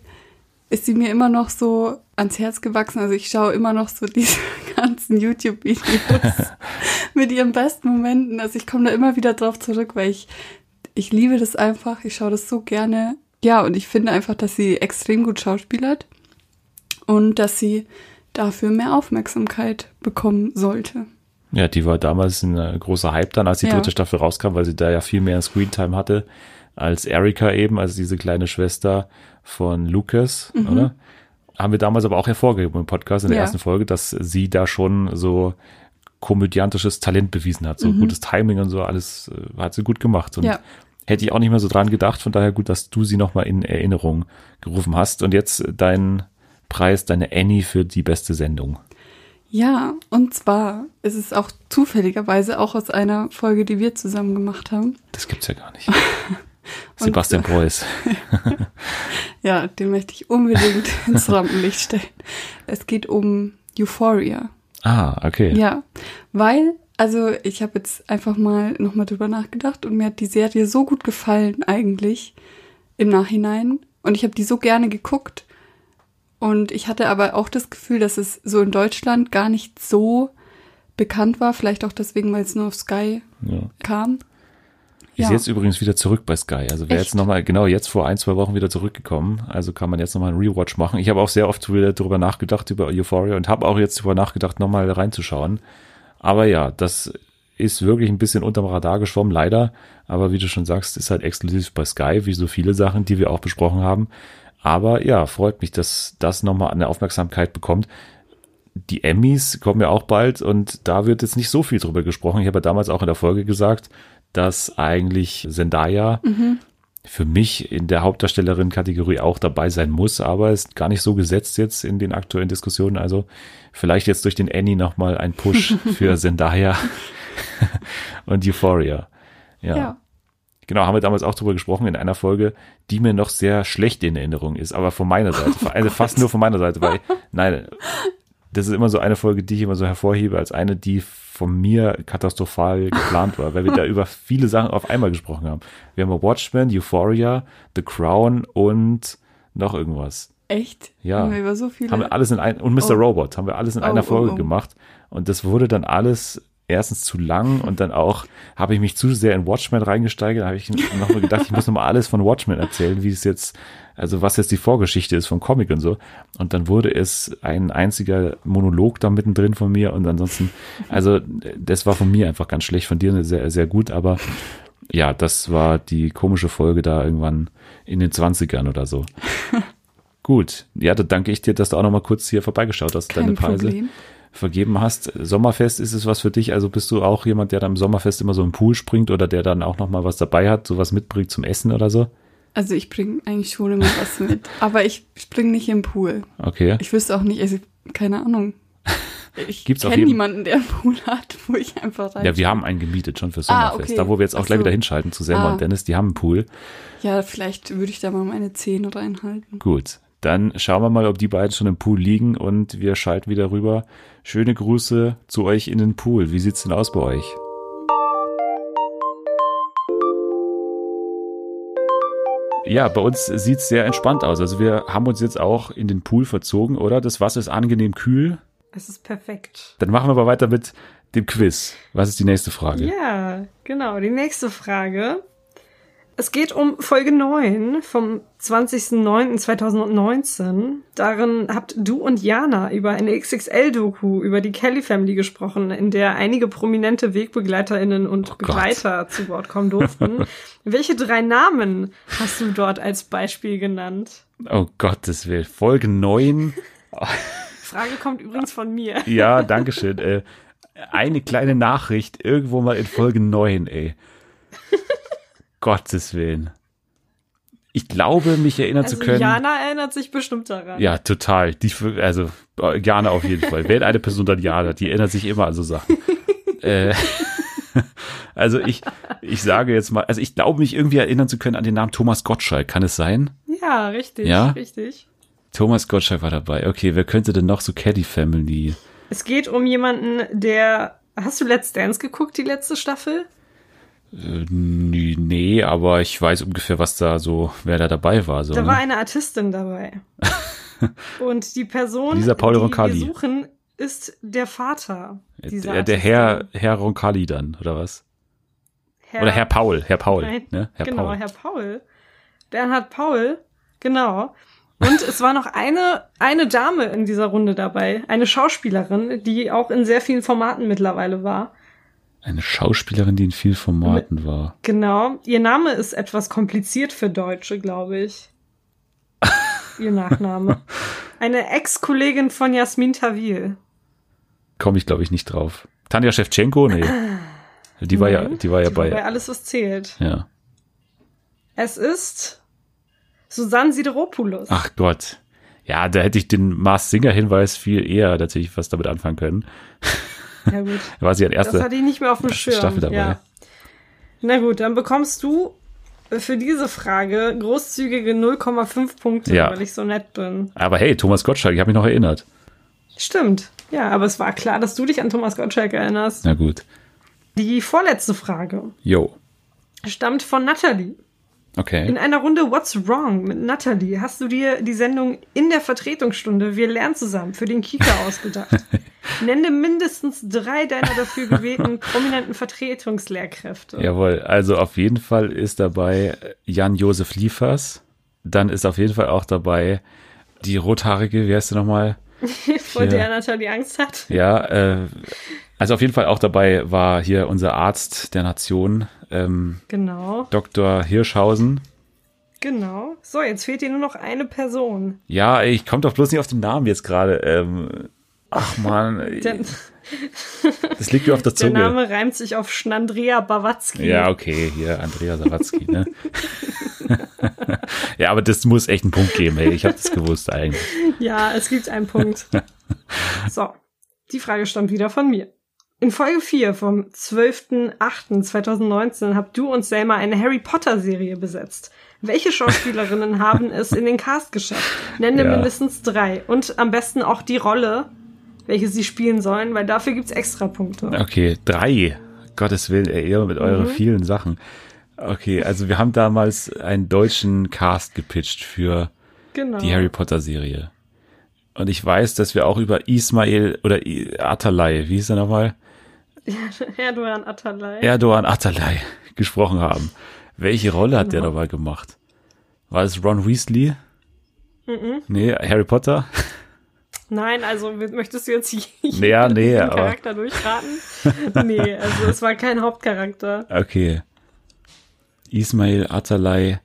S5: ist sie mir immer noch so ans Herz gewachsen. Also ich schaue immer noch so diese ganzen YouTube-Videos mit ihren besten Momenten. Also ich komme da immer wieder drauf zurück, weil ich, ich liebe das einfach. Ich schaue das so gerne. Ja, und ich finde einfach, dass sie extrem gut schauspielert und dass sie dafür mehr Aufmerksamkeit bekommen sollte.
S1: Ja, die war damals ein äh, großer Hype dann, als die
S5: Ja.
S1: dritte Staffel rauskam, weil sie da ja viel mehr Screentime hatte als Erika eben, also diese kleine Schwester von Lucas, oder? Haben wir damals aber auch hervorgehoben im Podcast in der
S5: Ja.
S1: ersten Folge, dass sie da schon so komödiantisches Talent bewiesen hat, so gutes Timing und so, alles äh, hat sie gut gemacht. Und
S5: Ja.
S1: hätte ich auch nicht mehr so dran gedacht, von daher gut, dass du sie nochmal in Erinnerung gerufen hast. Und jetzt dein Preis, deine Annie für die beste Sendung.
S5: Ja, und zwar ist es auch zufälligerweise auch aus einer Folge, die wir zusammen gemacht haben.
S1: Das gibt's ja gar nicht. Sebastian Preuß.
S5: Ja, den möchte ich unbedingt ins Rampenlicht stellen. Es geht um Euphoria.
S1: Ah, okay.
S5: Ja, weil, also ich habe jetzt einfach mal nochmal drüber nachgedacht und mir hat die Serie so gut gefallen eigentlich im Nachhinein. Und ich habe die so gerne geguckt. Und ich hatte aber auch das Gefühl, dass es so in Deutschland gar nicht so bekannt war. Vielleicht auch deswegen, weil es nur auf Sky
S1: Ja.
S5: kam.
S1: Ist
S5: Ja.
S1: jetzt übrigens wieder zurück bei Sky. Also
S5: Echt?
S1: jetzt nochmal, genau, jetzt vor ein, zwei Wochen wieder zurückgekommen. Also kann man jetzt nochmal einen Rewatch machen. Ich habe auch sehr oft wieder darüber nachgedacht, über Euphoria und habe auch jetzt darüber nachgedacht, nochmal reinzuschauen. Aber ja, das ist wirklich ein bisschen unterm Radar geschwommen, leider. Aber wie du schon sagst, ist halt exklusiv bei Sky, wie so viele Sachen, die wir auch besprochen haben. Aber ja, freut mich, dass das nochmal eine Aufmerksamkeit bekommt. Die Emmys kommen ja auch bald und da wird jetzt nicht so viel drüber gesprochen. Ich habe ja damals auch in der Folge gesagt, dass eigentlich Zendaya für mich in der Hauptdarstellerin-Kategorie auch dabei sein muss, aber ist gar nicht so gesetzt jetzt in den aktuellen Diskussionen. Also vielleicht jetzt durch den Annie nochmal ein Push für Zendaya und Euphoria. Ja.
S5: Ja.
S1: Genau, haben wir damals auch drüber gesprochen in einer Folge, die mir noch sehr schlecht in Erinnerung ist, aber von meiner Seite, also fast nur von meiner Seite, weil, nein, das ist immer so eine Folge, die ich immer so hervorhebe, als eine, die von mir katastrophal geplant war, weil wir da über viele Sachen auf einmal gesprochen haben. Wir haben Watchmen, Euphoria, The Crown und noch irgendwas.
S5: Echt?
S1: Ja.
S5: Haben wir über so viele.
S1: Haben wir alles in ein, und Mr.
S5: Oh.
S1: Robot haben wir alles in einer
S5: Oh,
S1: Folge
S5: oh, oh.
S1: gemacht. Und das wurde dann alles erstens zu lang und dann auch habe ich mich zu sehr in Watchmen reingesteigert. Da habe ich noch mal gedacht, ich muss noch mal alles von Watchmen erzählen, wie es jetzt, also was jetzt die Vorgeschichte ist vom Comic und so. Und dann wurde es ein einziger Monolog da mittendrin von mir und ansonsten, also das war von mir einfach ganz schlecht, von dir sehr, sehr gut, aber ja, das war die komische Folge da irgendwann in den 20ern oder so. Gut, ja, da danke ich dir, dass du auch noch mal kurz hier vorbeigeschaut hast,
S5: Kein
S1: deine Preise
S5: Problem.
S1: Vergeben hast. Sommerfest ist es was für dich? Also bist du auch jemand, der dann im Sommerfest immer so im Pool springt oder der dann auch noch mal was dabei hat, sowas mitbringt zum Essen oder so?
S5: Also ich bringe eigentlich schon immer was mit. Aber ich springe nicht im Pool.
S1: Okay.
S5: Ich wüsste auch nicht, also keine Ahnung. Ich kenne niemanden, der einen Pool hat, wo ich einfach rein.
S1: Ja, wir haben einen gemietet schon fürs
S5: Ah,
S1: Sommerfest.
S5: okay.
S1: Da, wo wir jetzt auch
S5: Ach
S1: gleich wieder hinschalten zu Selma
S5: Ah.
S1: und Dennis, die haben einen Pool.
S5: Ja, vielleicht würde ich da mal meine Zähne reinhalten.
S1: Gut, dann schauen wir mal, ob die beiden schon im Pool liegen und wir schalten wieder rüber. Schöne Grüße zu euch in den Pool. Wie sieht's denn aus bei euch? Ja, bei uns sieht's sehr entspannt aus. Also wir haben uns jetzt auch in den Pool verzogen, oder? Das Wasser ist angenehm kühl.
S2: Es ist perfekt.
S1: Dann machen wir aber weiter mit dem Quiz. Was ist die nächste Frage?
S2: Ja, genau. Die nächste Frage. Es geht um Folge 9 vom 20.09.2019. Darin habt du und Jana über eine XXL-Doku über die Kelly Family gesprochen, in der einige prominente WegbegleiterInnen und
S1: Oh Gott.
S2: Begleiter zu Wort kommen durften. Welche drei Namen hast du dort als Beispiel genannt?
S1: Oh Gottes Willen. Folge 9.
S2: Frage kommt übrigens von mir.
S1: Ja, danke schön. Äh, eine kleine Nachricht irgendwo mal in Folge 9, ey. Gottes Willen. Ich glaube, mich erinnern
S2: Also
S1: zu können.
S2: Jana erinnert sich bestimmt daran.
S1: ja, total. Die, also, Jana auf jeden Fall. Wenn eine Person dann Jana, die erinnert sich immer an so Sachen. äh, also ich, ich sage jetzt mal, also ich glaube mich irgendwie erinnern zu können an den Namen Thomas Gottschalk. Kann es sein?
S2: Ja, richtig,
S1: Ja?
S2: richtig.
S1: Thomas Gottschalk war dabei. Okay, wer könnte denn noch so Caddy Family?
S2: Es geht um jemanden, der. Hast du Let's Dance geguckt, die letzte Staffel?
S1: Äh, nee, aber ich weiß ungefähr, was da so, wer da dabei war. So,
S2: Da
S1: ne?
S2: war eine Artistin dabei. Und die Person,
S1: Lisa Paul
S2: die
S1: Roncalli.
S2: wir suchen, ist der Vater.
S1: Der, der
S2: Artistin.
S1: Herr, Herr Roncalli dann, oder was? Oder Herr Paul, Herr Paul,
S2: Nein,
S1: ne? Herr
S2: genau,
S1: Paul.
S2: Herr Paul. Bernhard Paul, genau. Und es war noch eine, eine Dame in dieser Runde dabei, eine Schauspielerin, die auch in sehr vielen Formaten mittlerweile war.
S1: Eine Schauspielerin, die in vielen Formaten war.
S2: Genau. Ihr Name ist etwas kompliziert für Deutsche, glaube ich. Ihr Nachname. Eine Ex-Kollegin von Jasmin Tawil.
S1: Komme ich, glaube ich, nicht drauf. Tanja Shevchenko? Nee. Die war ja,
S2: Nein,
S1: die war ja
S2: die war
S1: bei.
S2: bei Alles, was zählt.
S1: Ja.
S2: Es ist Susanne Sideropoulos.
S1: Ach Gott. Ja, da hätte ich den Mars Singer-Hinweis viel eher natürlich was damit anfangen können.
S2: Ja gut.
S1: Da war sie
S2: Das
S1: erste.
S2: hatte ich nicht mehr auf dem Schirm.
S1: Staffel dabei.
S2: Ja. Na gut, dann bekommst du für diese Frage großzügige 0,5 Punkte,
S1: Ja.
S2: weil ich so nett bin.
S1: Aber hey, Thomas Gottschalk, ich habe mich noch erinnert.
S2: Stimmt. Ja, aber es war klar, dass du dich an Thomas Gottschalk erinnerst.
S1: Na gut.
S2: Die vorletzte Frage
S1: Jo.
S2: stammt von Natalie. In
S1: Okay.
S2: einer Runde What's Wrong mit Natalie hast du dir die Sendung in der Vertretungsstunde Wir lernen zusammen für den Kika ausgedacht. Nenne mindestens drei deiner dafür gewählten prominenten Vertretungslehrkräfte.
S1: Jawohl. Also auf jeden Fall ist dabei Jan-Josef Liefers. Dann ist auf jeden Fall auch dabei die rothaarige, wie heißt sie nochmal?
S2: vor der Natalie Angst hat.
S1: Ja, äh, also auf jeden Fall auch dabei war hier unser Arzt der Nation, ähm,
S2: Genau,
S1: Dr. Hirschhausen.
S2: genau. So, jetzt fehlt dir nur noch eine Person.
S1: Ja, ich komme doch bloß nicht auf den Namen jetzt gerade. Ähm, ach man,
S2: Der,
S1: das liegt mir auf der
S2: der
S1: Zunge.
S2: Name reimt sich auf Schnandrea Bawatzki.
S1: Ja, okay, hier Andrea Sawatzki, ne? ja, aber das muss echt einen Punkt geben, ey. Ich habe das gewusst eigentlich.
S2: Ja, es gibt einen Punkt. So, die Frage stammt wieder von mir. In Folge 4 vom 12.08.2019 habt du und Selma eine Harry Potter Serie besetzt. Welche Schauspielerinnen haben es in den Cast geschafft? Nenne
S1: Ja.
S2: mindestens drei. Und am besten auch die Rolle, welche sie spielen sollen, weil dafür gibt's extra Punkte.
S1: Okay, drei. Gottes Willen, ihr mit euren vielen Sachen. Okay, also wir haben damals einen deutschen Cast gepitcht für
S2: Genau.
S1: die Harry Potter Serie. Und ich weiß, dass wir auch über Ismail oder Atalay, wie hieß er nochmal?
S2: Erdogan Atalay.
S1: Erdogan Atalay gesprochen haben. Welche Rolle hat der
S2: Genau.
S1: dabei gemacht? War es Ron Weasley?
S2: Mhm.
S1: Nee, Harry Potter?
S2: Nein, also möchtest du jetzt hier
S1: Ja, nee,
S2: Charakter durchraten? nee, also es war kein Hauptcharakter.
S1: Okay. Ismail Atalay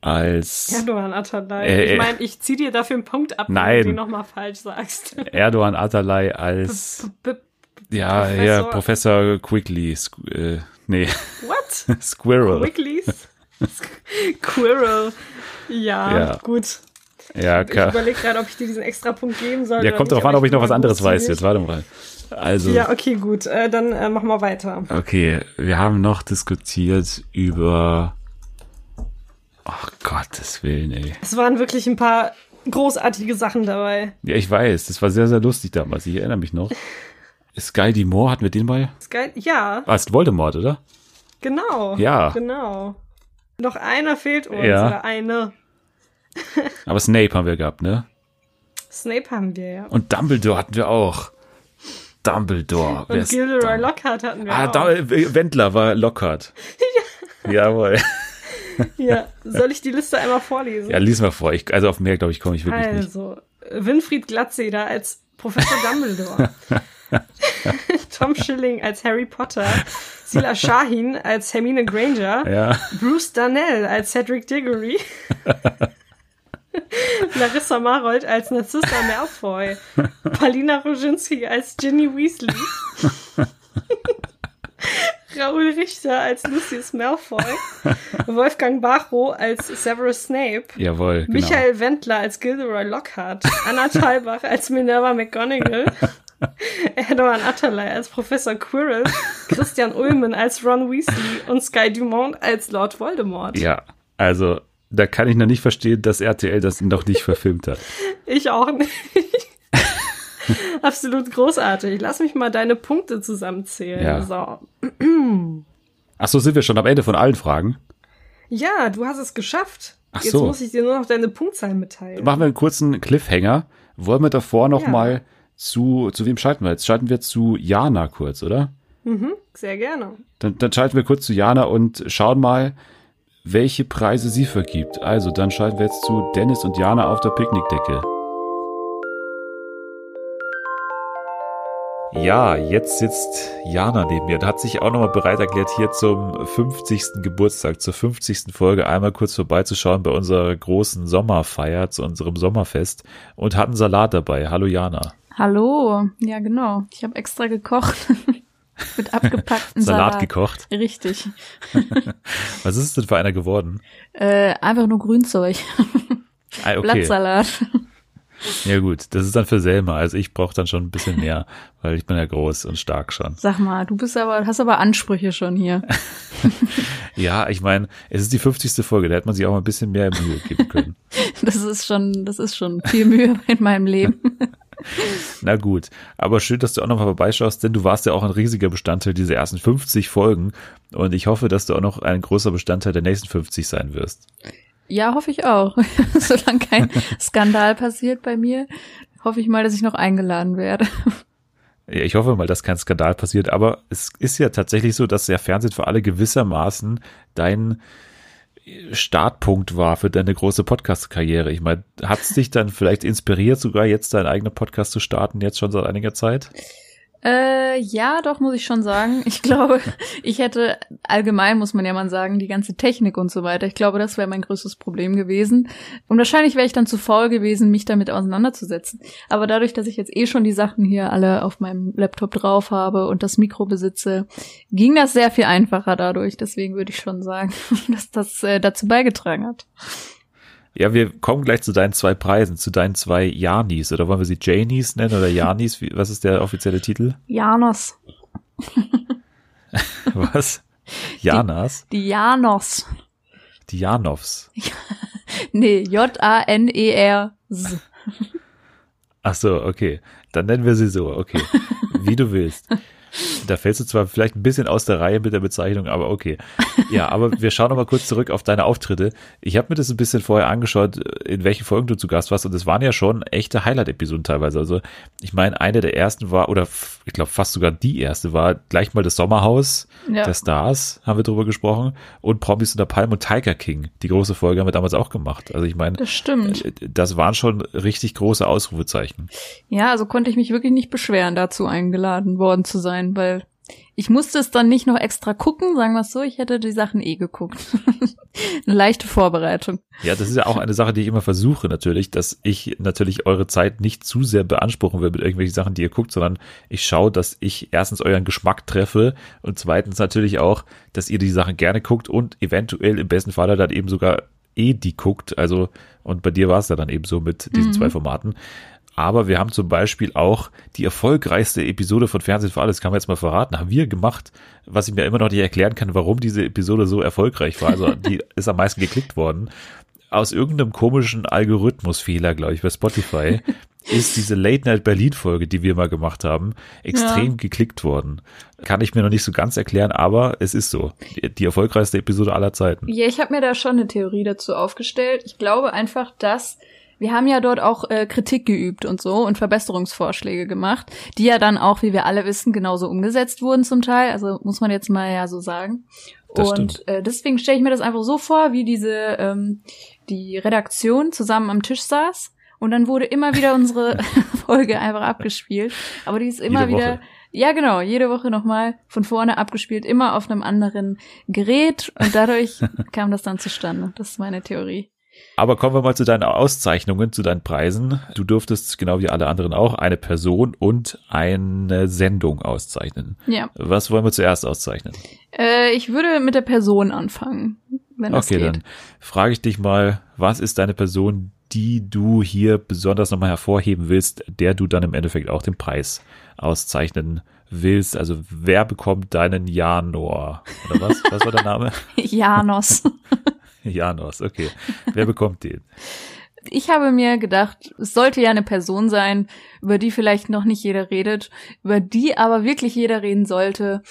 S1: als
S2: Erdogan Atalay.
S1: Äh, äh.
S2: ich meine, ich zieh dir dafür einen Punkt ab,
S1: Nein.
S2: wenn du nochmal falsch sagst.
S1: Erdogan Atalay als
S2: B
S1: ja,
S2: Professor-
S1: ja, Professor Quickly, äh, nee,
S2: what?
S1: Squirrel.
S2: Quicklies? Squirrel. Ja,
S1: Ja.
S2: gut.
S1: Ja,
S2: Ich
S1: ka-
S2: überlege gerade, ob ich dir diesen extra Punkt geben soll.
S1: ja, kommt drauf an, ob ich noch was anderes weiß jetzt. Warte mal. Also,
S2: Ja, okay, gut. Äh, dann äh, machen wir weiter.
S1: okay, wir haben noch diskutiert über Ach Gottes Willen, ey.
S2: Es waren wirklich ein paar großartige Sachen dabei.
S1: Ja, ich weiß, das war sehr, sehr lustig damals. Ich erinnere mich noch. Sky D. Moore hatten wir den bei?
S2: Geil. Ja,
S1: Ah, ist Voldemort, oder?
S2: genau.
S1: Ja.
S2: Genau. Noch einer fehlt uns.
S1: Ja.
S2: Oder eine.
S1: Aber Snape haben wir gehabt, ne?
S2: Snape haben wir ja.
S1: Und Dumbledore hatten wir auch. Dumbledore.
S2: Und Gilderoy Lockhart hatten wir
S1: Ah,
S2: auch.
S1: da, Wendler war Lockhart. Ja. Jawohl.
S2: Ja, soll ich die Liste einmal vorlesen?
S1: Ja, lies mal vor. Ich, also auf mehr, glaube ich, komme ich wirklich nicht.
S2: also, Winfried Glatzeder als Professor Dumbledore. Tom Schilling als Harry Potter. Sila Shahin als Hermine Granger.
S1: Ja.
S2: Bruce Darnell als Cedric Diggory. Larissa Marold als Narcissa Malfoy. Paulina Roginski als Ginny Weasley. Raoul Richter als Lucius Malfoy. Wolfgang Bacho als Severus Snape.
S1: Jawohl, genau.
S2: Michael Wendler als Gilderoy Lockhart, Anna Thalbach als Minerva McGonagall, Erdogan Atalay als Professor Quirrell, Christian Ullmann als Ron Weasley und Sky Dumont als Lord Voldemort.
S1: Ja, also da kann ich noch nicht verstehen, dass RTL das noch nicht verfilmt hat.
S2: Ich auch nicht. Absolut großartig. Lass mich mal deine Punkte zusammenzählen.
S1: Ja.
S2: So.
S1: Ach so, sind wir schon am Ende von allen Fragen?
S2: Ja, du hast es geschafft.
S1: Ach
S2: Jetzt
S1: so.
S2: muss ich dir nur noch deine Punktzahl mitteilen.
S1: Machen wir einen kurzen Cliffhanger. Wollen wir davor noch
S2: Ja.
S1: mal zu, zu wem schalten wir jetzt? Schalten wir zu Jana kurz, oder?
S2: Mhm, sehr gerne.
S1: Dann, dann schalten wir kurz zu Jana und schauen mal, welche Preise sie vergibt. Also, dann schalten wir jetzt zu Dennis und Jana auf der Picknickdecke. Ja, jetzt sitzt Jana neben mir und hat sich auch nochmal bereit erklärt, hier zum 50. Geburtstag, zur 50. Folge einmal kurz vorbeizuschauen bei unserer großen Sommerfeier, zu unserem Sommerfest und hat einen Salat dabei. Hallo Jana.
S6: Hallo. Ja, genau. Ich habe extra gekocht. Mit abgepackten
S1: Salat
S6: Salat.
S1: gekocht.
S6: Richtig.
S1: Was ist es denn für einer geworden?
S6: Äh, einfach nur Grünzeug.
S1: Ah, okay.
S6: Blattsalat.
S1: Ja gut, das ist dann für Selma. Also ich brauche dann schon ein bisschen mehr, weil ich bin ja groß und stark schon.
S6: Sag mal, du bist aber, hast aber Ansprüche schon hier.
S1: Ja, ich meine, es ist die 50. Folge, da hätte man sich auch mal ein bisschen mehr Mühe geben können.
S6: Das ist schon, das ist schon viel Mühe in meinem Leben.
S1: Na gut, aber schön, dass du auch noch mal vorbeischaust, denn du warst ja auch ein riesiger Bestandteil dieser ersten 50 Folgen und ich hoffe, dass du auch noch ein großer Bestandteil der nächsten 50 sein wirst.
S6: Ja, hoffe ich auch. Solange kein Skandal passiert bei mir, hoffe ich mal, dass ich noch eingeladen werde.
S1: Ja, ich hoffe mal, dass kein Skandal passiert, aber es ist ja tatsächlich so, dass der Fernsehen für alle gewissermaßen dein Startpunkt war für deine große Podcast-Karriere. Ich meine, hat es dich dann vielleicht inspiriert, sogar jetzt deinen eigenen Podcast zu starten, jetzt schon seit einiger Zeit?
S6: Äh, ja, doch, muss ich schon sagen. Ich glaube, ich hätte allgemein, muss man ja mal sagen, die ganze Technik und so weiter. Ich glaube, das wäre mein größtes Problem gewesen. Und wahrscheinlich wäre ich dann zu faul gewesen, mich damit auseinanderzusetzen. Aber dadurch, dass ich jetzt eh schon die Sachen hier alle auf meinem Laptop drauf habe und das Mikro besitze, ging das sehr viel einfacher dadurch. Deswegen würde ich schon sagen, dass das äh, dazu beigetragen hat.
S1: Ja, wir kommen gleich zu deinen zwei Preisen, zu deinen zwei Janis. Oder wollen wir sie Janies nennen oder Janis? Wie, was ist der offizielle Titel?
S6: Janos.
S1: Was? Janas?
S6: Die Janos.
S1: Die Janovs.
S6: Nee, J-A-N-E-R-S.
S1: Ach so, okay. Dann nennen wir sie so, okay. Wie du willst. Da fällst du zwar vielleicht ein bisschen aus der Reihe mit der Bezeichnung, aber okay. Ja, aber wir schauen noch mal kurz zurück auf deine Auftritte. Ich habe mir das ein bisschen vorher angeschaut, in welchen Folgen du zu Gast warst und es waren ja schon echte Highlight-Episoden teilweise. Also ich meine, eine der ersten war, oder ich glaube fast sogar die erste war gleich mal das Sommerhaus
S6: Ja.
S1: der Stars, haben wir drüber gesprochen, und Promis unter Palm und Tiger King. Die große Folge haben wir damals auch gemacht. Also ich meine,
S6: Das stimmt.
S1: äh, das waren schon richtig große Ausrufezeichen.
S6: Ja, also konnte ich mich wirklich nicht beschweren, dazu eingeladen worden zu sein, weil ich musste es dann nicht noch extra gucken, sagen wir es so, ich hätte die Sachen eh geguckt. Eine leichte Vorbereitung.
S1: Ja, das ist ja auch eine Sache, die ich immer versuche natürlich, dass ich natürlich eure Zeit nicht zu sehr beanspruchen will mit irgendwelchen Sachen, die ihr guckt, sondern ich schaue, dass ich erstens euren Geschmack treffe und zweitens natürlich auch, dass ihr die Sachen gerne guckt und eventuell im besten Falle dann eben sogar eh die guckt. Also, und bei dir war es ja dann eben so mit diesen zwei Formaten. Aber wir haben zum Beispiel auch die erfolgreichste Episode von Fernsehen für alles, kann man jetzt mal verraten, haben wir gemacht, was ich mir immer noch nicht erklären kann, warum diese Episode so erfolgreich war. Also die ist am meisten geklickt worden. Aus irgendeinem komischen Algorithmusfehler, glaube ich, bei Spotify, ist diese Late Night Berlin Folge, die wir mal gemacht haben, extrem geklickt worden. Kann ich mir noch nicht so ganz erklären, aber es ist so. Die, die erfolgreichste Episode aller Zeiten.
S6: Ja, ich habe mir da schon eine Theorie dazu aufgestellt. Ich glaube einfach, dass wir haben ja dort auch äh, Kritik geübt und so und Verbesserungsvorschläge gemacht, die ja dann auch, wie wir alle wissen, genauso umgesetzt wurden zum Teil. Also muss man jetzt mal ja so sagen.
S1: Das
S6: und
S1: stimmt.
S6: äh, deswegen stelle ich mir das einfach so vor, wie diese ähm, die Redaktion zusammen am Tisch saß und dann wurde immer wieder unsere Folge einfach abgespielt. Aber die ist immer
S1: Jede
S6: wieder
S1: Woche.
S6: ja, genau, jede Woche nochmal von vorne abgespielt, immer auf einem anderen Gerät und dadurch kam das dann zustande. Das ist meine Theorie.
S1: Aber kommen wir mal zu deinen Auszeichnungen, zu deinen Preisen. Du durftest, genau wie alle anderen auch, eine Person und eine Sendung auszeichnen.
S6: Ja.
S1: Was wollen wir zuerst auszeichnen?
S6: Äh, ich würde mit der Person anfangen, wenn das
S1: Okay,
S6: geht.
S1: dann frage ich dich mal, was ist deine Person, die du hier besonders nochmal hervorheben willst, der du dann im Endeffekt auch den Preis auszeichnen willst? Also wer bekommt deinen Janor? Oder was? Was war der Name?
S6: Janos.
S1: Janos, okay. Wer bekommt den?
S6: ich habe mir gedacht, es sollte ja eine Person sein, über die vielleicht noch nicht jeder redet, über die aber wirklich jeder reden sollte.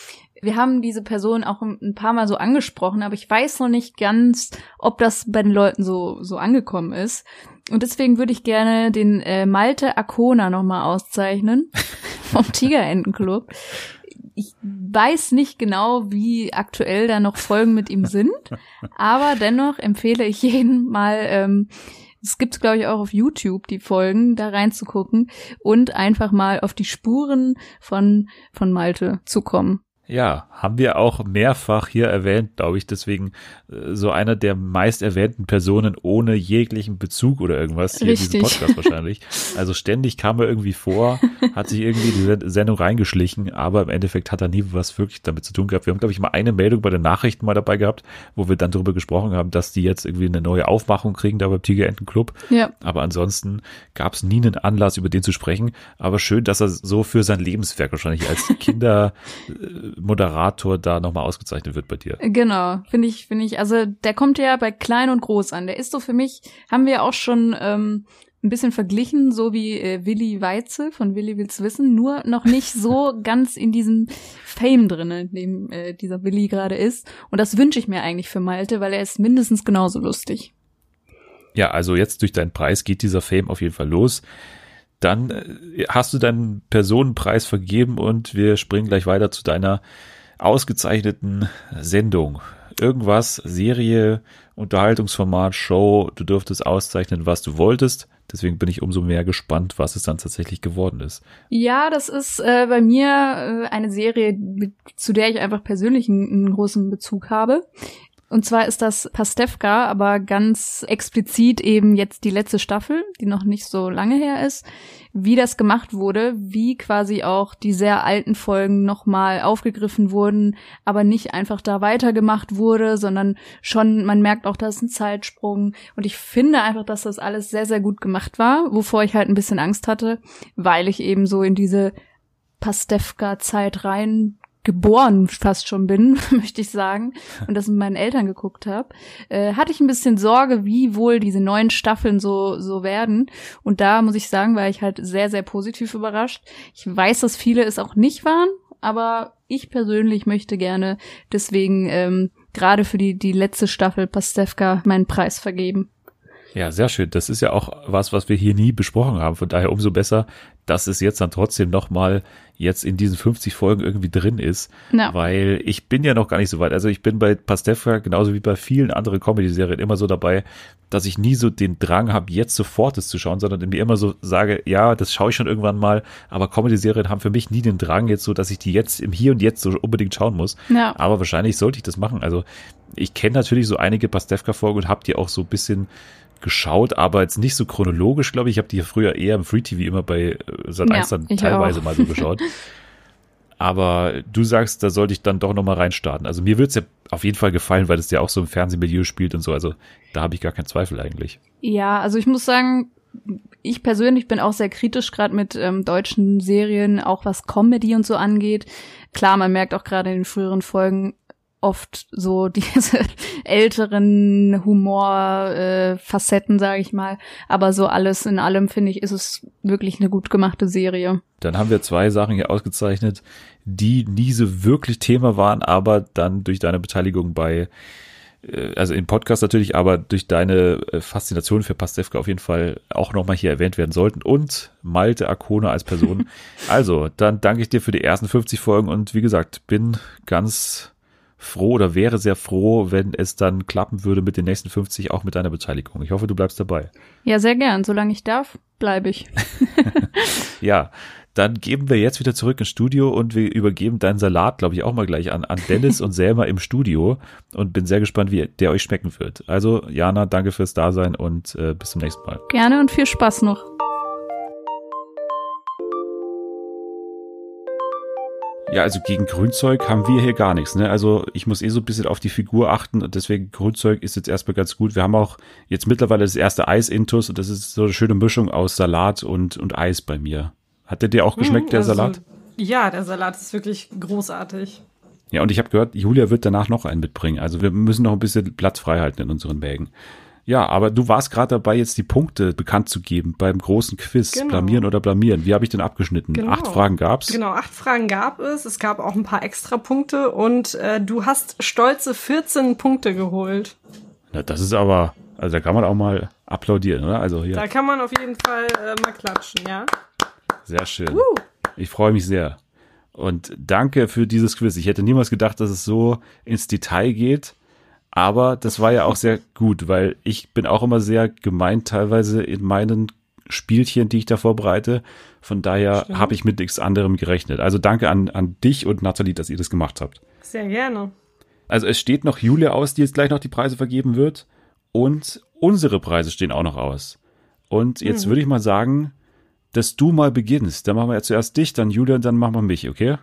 S6: Wir haben diese Person auch ein paar Mal so angesprochen, aber ich weiß noch nicht ganz, ob das bei den Leuten so, so angekommen ist. Und deswegen würde ich gerne den äh, Malte Akona nochmal auszeichnen vom Tigerentenclub. Ich weiß nicht genau, wie aktuell da noch Folgen mit ihm sind, aber dennoch empfehle ich jeden mal ähm, es gibt, glaube ich, auch auf YouTube die Folgen, da reinzugucken und einfach mal auf die Spuren von, von Malte zu kommen.
S1: Ja, haben wir auch mehrfach hier erwähnt, glaube ich. Deswegen äh, so einer der meist erwähnten Personen ohne jeglichen Bezug oder irgendwas hier
S6: Richtig.
S1: in diesem Podcast wahrscheinlich. Also ständig kam er irgendwie vor, hat sich irgendwie die Sen- Sendung reingeschlichen, aber im Endeffekt hat er nie was wirklich damit zu tun gehabt. Wir haben, glaube ich, mal eine Meldung bei den Nachrichten mal dabei gehabt, wo wir dann darüber gesprochen haben, dass die jetzt irgendwie eine neue Aufmachung kriegen da beim Tigerenten Club.
S6: Ja.
S1: Aber ansonsten gab es nie einen Anlass, über den zu sprechen. Aber schön, dass er so für sein Lebenswerk wahrscheinlich als Kindermoderator da nochmal ausgezeichnet wird bei dir.
S6: Genau, finde ich, finde ich. Also der kommt ja bei klein und groß an. Der ist so für mich, haben wir auch schon ähm, ein bisschen verglichen, so wie äh, Willi Weitzel von Willi will's wissen, nur noch nicht so ganz in diesem Fame drinne, in dem äh, dieser Willi gerade ist. Und das wünsche ich mir eigentlich für Malte, weil er ist mindestens genauso lustig.
S1: Ja, also jetzt durch deinen Preis geht dieser Fame auf jeden Fall los. Dann äh, hast du deinen Personenpreis vergeben und wir springen gleich weiter zu deiner ausgezeichneten Sendung. Irgendwas, Serie, Unterhaltungsformat, Show, du dürftest auszeichnen, was du wolltest. Deswegen bin ich umso mehr gespannt, was es dann tatsächlich geworden ist.
S6: Ja, das ist äh, bei mir äh, eine Serie, zu der ich einfach persönlich einen, einen großen Bezug habe. Und zwar ist das Pastewka, aber ganz explizit eben jetzt die letzte Staffel, die noch nicht so lange her ist, wie das gemacht wurde, wie quasi auch die sehr alten Folgen nochmal aufgegriffen wurden, aber nicht einfach da weitergemacht wurde, sondern schon, man merkt auch, da ist ein Zeitsprung. Und ich finde einfach, dass das alles sehr, sehr gut gemacht war, wovor ich halt ein bisschen Angst hatte, weil ich eben so in diese Pastewka-Zeit rein geboren fast schon bin, möchte ich sagen, und das mit meinen Eltern geguckt habe, äh, hatte ich ein bisschen Sorge, wie wohl diese neuen Staffeln so so werden. Und da muss ich sagen, war ich halt sehr sehr positiv überrascht. Ich weiß, dass viele es auch nicht waren, aber ich persönlich möchte gerne deswegen ähm, gerade für die die letzte Staffel Pastewka meinen Preis vergeben.
S1: Ja, sehr schön. Das ist ja auch was, was wir hier nie besprochen haben. Von daher umso besser, dass es jetzt dann trotzdem nochmal jetzt in diesen 50 Folgen irgendwie drin ist.
S6: Ja.
S1: Weil ich bin ja noch gar nicht so weit. Also ich bin bei Pastewka genauso wie bei vielen anderen Comedy-Serien immer so dabei, dass ich nie so den Drang habe, jetzt sofort es zu schauen, sondern mir immer so sage, ja, das schaue ich schon irgendwann mal. Aber Comedy-Serien haben für mich nie den Drang jetzt so, dass ich die jetzt im Hier und Jetzt so unbedingt schauen muss.
S6: Ja.
S1: Aber wahrscheinlich sollte ich das machen. Also ich kenne natürlich so einige Pastewka-Folgen und habe die auch so ein bisschen geschaut, aber jetzt nicht so chronologisch, glaube ich. Ich habe die früher eher im Free TV immer bei äh, Sat 1
S6: Ja,
S1: dann teilweise
S6: auch.
S1: mal so geschaut. Aber du sagst, da sollte ich dann doch nochmal reinstarten. Also mir wird's ja auf jeden Fall gefallen, weil es ja auch so im Fernsehmilieu spielt und so. Also da habe ich gar keinen Zweifel eigentlich.
S6: Ja, also ich muss sagen, ich persönlich bin auch sehr kritisch gerade mit ähm, deutschen Serien, auch was Comedy und so angeht. Klar, man merkt auch gerade in den früheren Folgen oft so diese älteren Humor-Facetten, äh, Facetten, sage ich mal. Aber so alles in allem finde ich, ist es wirklich eine gut gemachte Serie.
S1: Dann haben wir zwei Sachen hier ausgezeichnet, die nie so wirklich Thema waren, aber dann durch deine Beteiligung bei, äh, also im Podcast natürlich, aber durch deine äh, Faszination für Pastewka auf jeden Fall auch nochmal hier erwähnt werden sollten und Malte Akone als Person. also, dann danke ich dir für die ersten 50 Folgen und wie gesagt, bin ganz froh oder wäre sehr froh, wenn es dann klappen würde mit den nächsten 50 auch mit deiner Beteiligung. Ich hoffe, du bleibst dabei.
S6: Ja, sehr gern. Solange ich darf, bleibe ich.
S1: Ja, dann geben wir jetzt wieder zurück ins Studio und wir übergeben deinen Salat, glaube ich, auch mal gleich an, an Dennis und Selma im Studio und bin sehr gespannt, wie der euch schmecken wird. Also, Jana, danke fürs Dasein und äh, bis zum nächsten Mal.
S6: Gerne und viel Spaß noch.
S1: Ja, also gegen Grünzeug haben wir hier gar nichts. Ne? Also ich muss eh so ein bisschen auf die Figur achten und deswegen Grünzeug ist jetzt erstmal ganz gut. Wir haben auch jetzt mittlerweile das erste Eis-Intus und das ist so eine schöne Mischung aus Salat und, und Eis bei mir. Hat der dir auch geschmeckt, der
S2: Also,
S1: Salat?
S2: Ja, der Salat ist wirklich großartig.
S1: Ja, und ich habe gehört, Julia wird danach noch einen mitbringen. Also wir müssen noch ein bisschen Platz frei halten in unseren Bägen. Ja, aber du warst gerade dabei, jetzt die Punkte bekannt zu geben beim großen Quiz.
S2: Genau.
S1: Blamieren oder blamieren. Wie habe ich denn abgeschnitten?
S2: Genau.
S1: Acht Fragen gab's.
S2: Genau, acht Fragen gab es. Es gab auch ein paar extra Punkte und äh, du hast stolze 14 Punkte geholt.
S1: Na, das ist aber, also da kann man auch mal applaudieren, oder? Also hier,
S2: Da kann man auf jeden Fall äh, mal klatschen, ja?
S1: sehr schön. Ich freue mich sehr. Und danke für dieses Quiz. Ich hätte niemals gedacht, dass es so ins Detail geht. Aber das war ja auch sehr gut, weil ich bin auch immer sehr gemeint teilweise in meinen Spielchen, die ich da vorbereite. Von daher habe ich mit nichts anderem gerechnet. Also danke an, an dich und Nathalie, dass ihr das gemacht habt.
S2: Sehr gerne.
S1: Also es steht noch Julia aus, die jetzt gleich noch die Preise vergeben wird. Und unsere Preise stehen auch noch aus. Und jetzt würde ich mal sagen, dass du mal beginnst. Dann machen wir ja zuerst dich, dann Julia und dann machen wir mich, okay?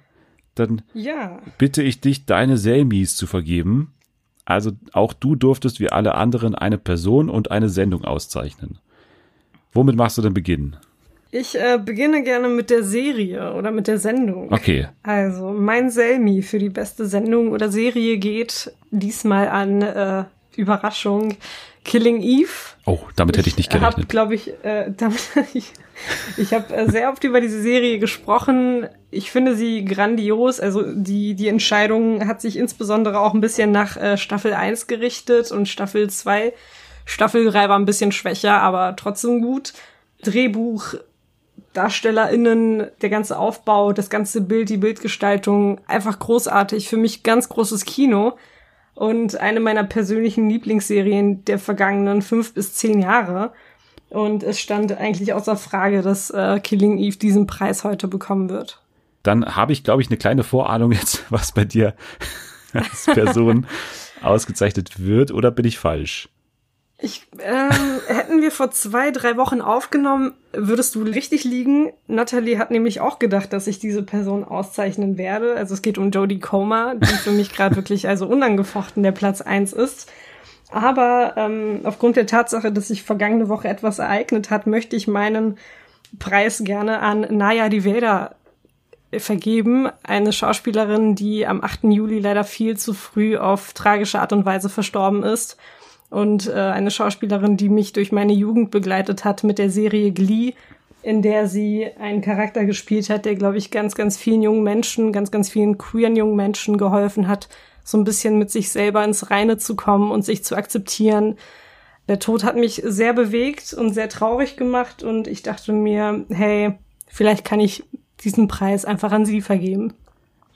S1: Dann
S2: Ja,
S1: bitte ich dich, deine Selmies zu vergeben. Also auch du durftest wie alle anderen eine Person und eine Sendung auszeichnen. Womit machst du denn Beginn?
S2: ich äh, beginne gerne mit der Serie oder mit der Sendung.
S1: Okay.
S2: Also, mein Selmi für die beste Sendung oder Serie geht diesmal an äh, Überraschung Killing Eve.
S1: Oh, damit hätte ich nicht gerechnet.
S2: glaube ich, äh, damit, ich, ich habe äh, sehr oft über diese Serie gesprochen. Ich finde sie grandios. Also die, die Entscheidung hat sich insbesondere auch ein bisschen nach äh, Staffel 1 gerichtet und Staffel 2. Staffel 3 war ein bisschen schwächer, aber trotzdem gut. Drehbuch, DarstellerInnen, der ganze Aufbau, das ganze Bild, die Bildgestaltung, einfach großartig. Für mich ganz großes Kino und eine meiner persönlichen Lieblingsserien der vergangenen fünf bis zehn Jahre. Und es stand eigentlich außer Frage, dass äh, Killing Eve diesen Preis heute bekommen wird.
S1: Dann habe ich, glaube ich, eine kleine Vorahnung jetzt, was bei dir als Person ausgezeichnet wird, oder bin ich falsch?
S2: Ich, ähm, hätten wir vor zwei, drei Wochen aufgenommen, würdest du richtig liegen. Natalie hat nämlich auch gedacht, dass ich diese Person auszeichnen werde. Also es geht um Jodie Comer, die für mich gerade wirklich also unangefochten der Platz eins ist. Aber ähm, aufgrund der Tatsache, dass sich vergangene Woche etwas ereignet hat, möchte ich meinen Preis gerne an Naya Rivera vergeben. Eine Schauspielerin, die am 8. Juli leider viel zu früh auf tragische Art und Weise verstorben ist. Und äh, eine Schauspielerin, die mich durch meine Jugend begleitet hat mit der Serie Glee, in der sie einen Charakter gespielt hat, der, glaube ich, ganz, ganz vielen jungen Menschen, ganz, ganz vielen queeren jungen Menschen geholfen hat, so ein bisschen mit sich selber ins Reine zu kommen und sich zu akzeptieren. Der Tod hat mich sehr bewegt und sehr traurig gemacht und ich dachte mir, hey, vielleicht kann ich diesen Preis einfach an sie vergeben.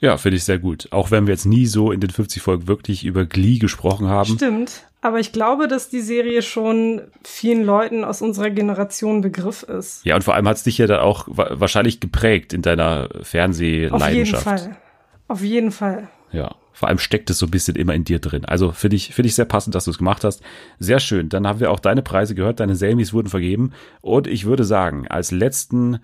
S1: Ja, finde ich sehr gut. Auch wenn wir jetzt nie so in den 50 Folgen wirklich über Glee gesprochen haben.
S2: Stimmt. Aber ich glaube, dass die Serie schon vielen Leuten aus unserer Generation Begriff ist.
S1: Ja, und vor allem hat es dich ja dann auch wa wahrscheinlich geprägt in deiner
S2: Auf jeden
S1: Fernsehleidenschaft.
S2: Fall. Auf jeden Fall.
S1: Ja, vor allem steckt es so ein bisschen immer in dir drin. Also finde ich, finde ich sehr passend, dass du es gemacht hast. Sehr schön. Dann haben wir auch deine Preise gehört, deine Selmis wurden vergeben. Und ich würde sagen, als letzten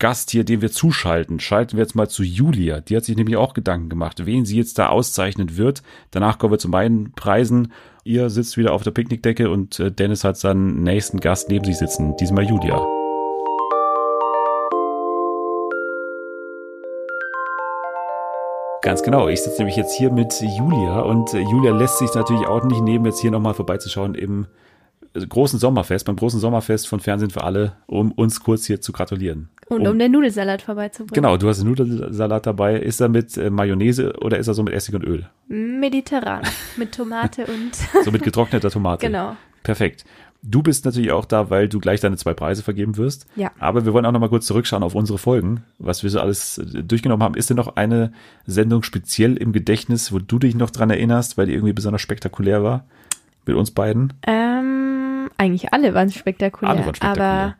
S1: Gast hier, den wir zuschalten, schalten wir jetzt mal zu Julia. Die hat sich nämlich auch Gedanken gemacht, wen sie jetzt da auszeichnen wird. Danach kommen wir zu meinen Preisen. Ihr sitzt wieder auf der Picknickdecke und äh, Dennis hat seinen nächsten Gast neben sich sitzen. Diesmal Julia. Ganz genau. Ich sitze nämlich jetzt hier mit Julia und äh, Julia lässt sich natürlich auch nicht nehmen, jetzt hier nochmal vorbeizuschauen im großen Sommerfest, beim großen Sommerfest von Fernsehen für alle, um uns kurz hier zu gratulieren.
S4: Und um den Nudelsalat vorbeizubringen.
S1: Genau, du hast einen Nudelsalat dabei. Ist er mit äh, Mayonnaise oder ist er so mit Essig und Öl?
S4: Mediterran. Mit Tomate und.
S1: So mit getrockneter Tomate.
S4: genau.
S1: Perfekt. Du bist natürlich auch da, weil du gleich deine zwei Preise vergeben wirst.
S4: Ja.
S1: Aber wir wollen auch noch mal kurz zurückschauen auf unsere Folgen, was wir so alles äh, durchgenommen haben. Ist denn noch eine Sendung speziell im Gedächtnis, wo du dich noch dran erinnerst, weil die irgendwie besonders spektakulär war? Mit uns beiden?
S4: Ähm, eigentlich alle waren spektakulär.
S1: Alle waren spektakulär.
S4: Aber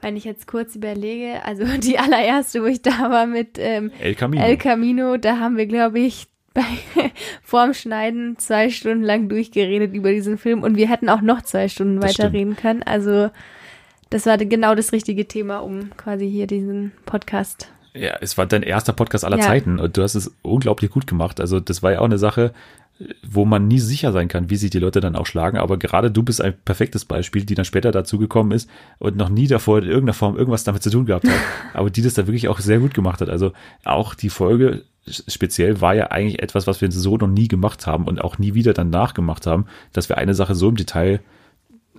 S4: wenn ich jetzt kurz überlege, also die allererste, wo ich da war mit ähm,
S1: El Camino.
S4: El Camino, da haben wir, glaube ich, bei, vorm Schneiden zwei Stunden lang durchgeredet über diesen Film und wir hätten auch noch zwei Stunden
S1: Das
S4: weiterreden können. Also das war genau das richtige Thema, um quasi hier diesen Podcast.
S1: Ja, es war dein erster Podcast aller
S4: Ja.
S1: Zeiten und du hast es unglaublich gut gemacht. Also das war ja auch eine Sache, wo man nie sicher sein kann, wie sich die Leute dann auch schlagen. Aber gerade du bist ein perfektes Beispiel, die dann später dazugekommen ist und noch nie davor in irgendeiner Form irgendwas damit zu tun gehabt hat, aber die das da wirklich auch sehr gut gemacht hat. Also auch die Folge speziell war ja eigentlich etwas, was wir so noch nie gemacht haben und auch nie wieder dann nachgemacht haben, dass wir eine Sache so im Detail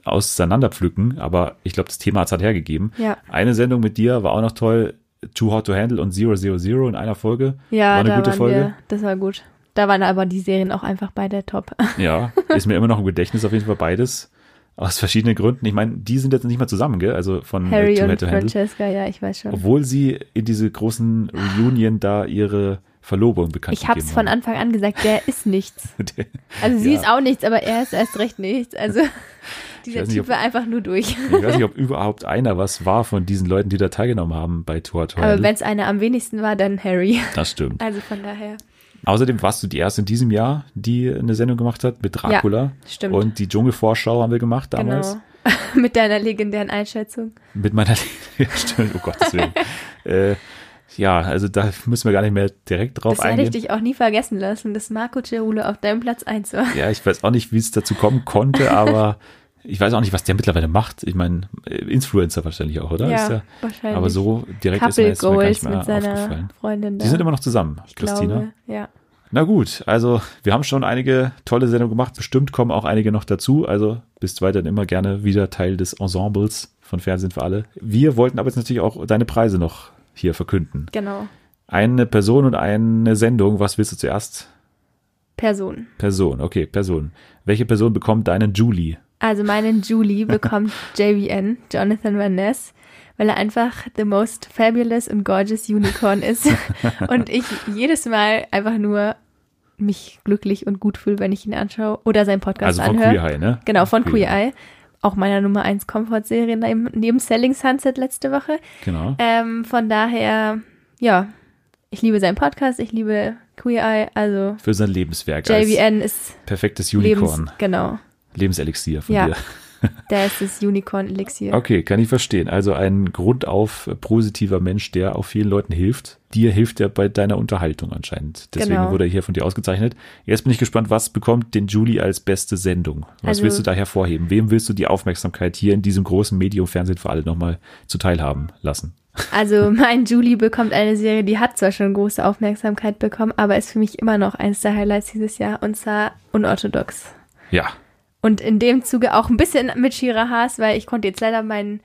S1: auseinanderpflücken, aber ich glaube, das Thema hat es halt hergegeben.
S7: Ja.
S1: Eine Sendung mit dir war auch noch toll, Too Hot to Handle und Zero Zero Zero in einer Folge.
S7: Ja,
S1: war eine
S7: da
S1: gute Folge.
S7: wir, das war gut. Da waren aber die Serien auch einfach beide top.
S1: Ja, ist mir immer noch im Gedächtnis auf jeden Fall beides. Aus verschiedenen Gründen. Ich meine, die sind jetzt nicht mehr zusammen, gell? Also von äh,
S7: Harry
S1: Too
S7: und. Francesca, ja, ich weiß schon.
S1: Obwohl sie in diese großen Reunion da ihre Verlobung bekannt
S7: Ich hab's
S1: gegeben
S7: von. Anfang an gesagt, der ist nichts. Also sie
S1: Ja.
S7: ist auch nichts, aber er ist erst recht nichts. Also dieser
S1: nicht,
S7: Typ
S1: ob-
S7: war einfach nur durch.
S1: Ich weiß nicht, ob überhaupt einer was war von diesen Leuten, die da teilgenommen haben bei Tour to
S7: Aber wenn es einer am wenigsten war, dann Harry.
S1: Das stimmt.
S7: Also von daher.
S1: Außerdem warst du die erste in diesem Jahr, die eine Sendung gemacht hat mit Dracula.
S7: stimmt.
S1: Und die Dschungelvorschau haben wir gemacht damals.
S7: Genau. Mit deiner legendären Einschätzung.
S1: Mit meiner ja, stimmt, oh Gottes Willen. äh, ja, also da müssen wir gar nicht mehr direkt drauf
S7: Das werde ich
S1: eingehen.
S7: dich auch nie vergessen lassen, dass Marco Cerullo auf deinem Platz 1 war.
S1: Ja, ich weiß auch nicht, wie es dazu kommen konnte, aber ich weiß auch nicht, was der mittlerweile macht. Ich meine, äh, Influencer wahrscheinlich auch, oder?
S7: Ja, wahrscheinlich.
S1: aber so direkt ist mir
S7: Couple
S1: jetzt mir gar nicht mehr
S7: mit seiner
S1: aufgefallen.
S7: Freundin da.
S1: Die sind immer noch zusammen,
S7: ich
S1: Christina.
S7: glaube, ja.
S1: Na gut, also wir haben schon einige tolle Sendungen gemacht. Bestimmt kommen auch einige noch dazu. Also bist weiterhin immer gerne wieder Teil des Ensembles von Fernsehen für alle. Wir wollten aber jetzt natürlich auch deine Preise noch hier verkünden.
S7: Genau.
S1: Eine Person und eine Sendung. Was willst du zuerst?
S7: Person.
S1: Person, okay, Person. Welche Person bekommt deinen Julie?
S7: Also meinen Julie bekommt JVN, Jonathan Van Ness, weil er einfach the most fabulous and gorgeous unicorn ist. und ich jedes Mal einfach nur mich glücklich und gut fühle, wenn ich ihn anschaue oder seinen Podcast
S1: Also von
S7: anhöre.
S1: Queer Eye, ne?
S7: Genau, von
S1: Queer
S7: Queer Eye. Auch meiner Nummer 1 Comfort-Serie neben, neben Selling Sunset letzte Woche.
S1: Genau.
S7: Ähm, von daher, ja, ich liebe seinen Podcast, ich liebe Queer Eye, also
S1: Für sein Lebenswerk.
S7: JVN ist
S1: perfektes
S7: Lebens,
S1: Unicorn.
S7: genau,
S1: Lebenselixier von
S7: Ja.
S1: dir.
S7: der ist das Unicorn-Elixier.
S1: Okay, kann ich verstehen. Also ein grundauf positiver Mensch, der auch vielen Leuten hilft. Dir hilft er bei deiner Unterhaltung anscheinend. Deswegen
S7: Genau.
S1: wurde er hier von dir ausgezeichnet. Jetzt bin ich gespannt, was bekommt den Julie als beste Sendung? Was
S7: Also-
S1: willst du da hervorheben? Wem willst du die Aufmerksamkeit hier in diesem großen Medium Fernsehen für alle nochmal zuteilhaben lassen?
S7: Also mein Julie bekommt eine Serie, die hat zwar schon große Aufmerksamkeit bekommen, aber ist für mich immer noch eines der Highlights dieses Jahr und zwar unorthodox.
S1: Ja,
S7: Und in dem Zuge auch ein bisschen mit Shira Haas, weil ich konnte jetzt leider meinen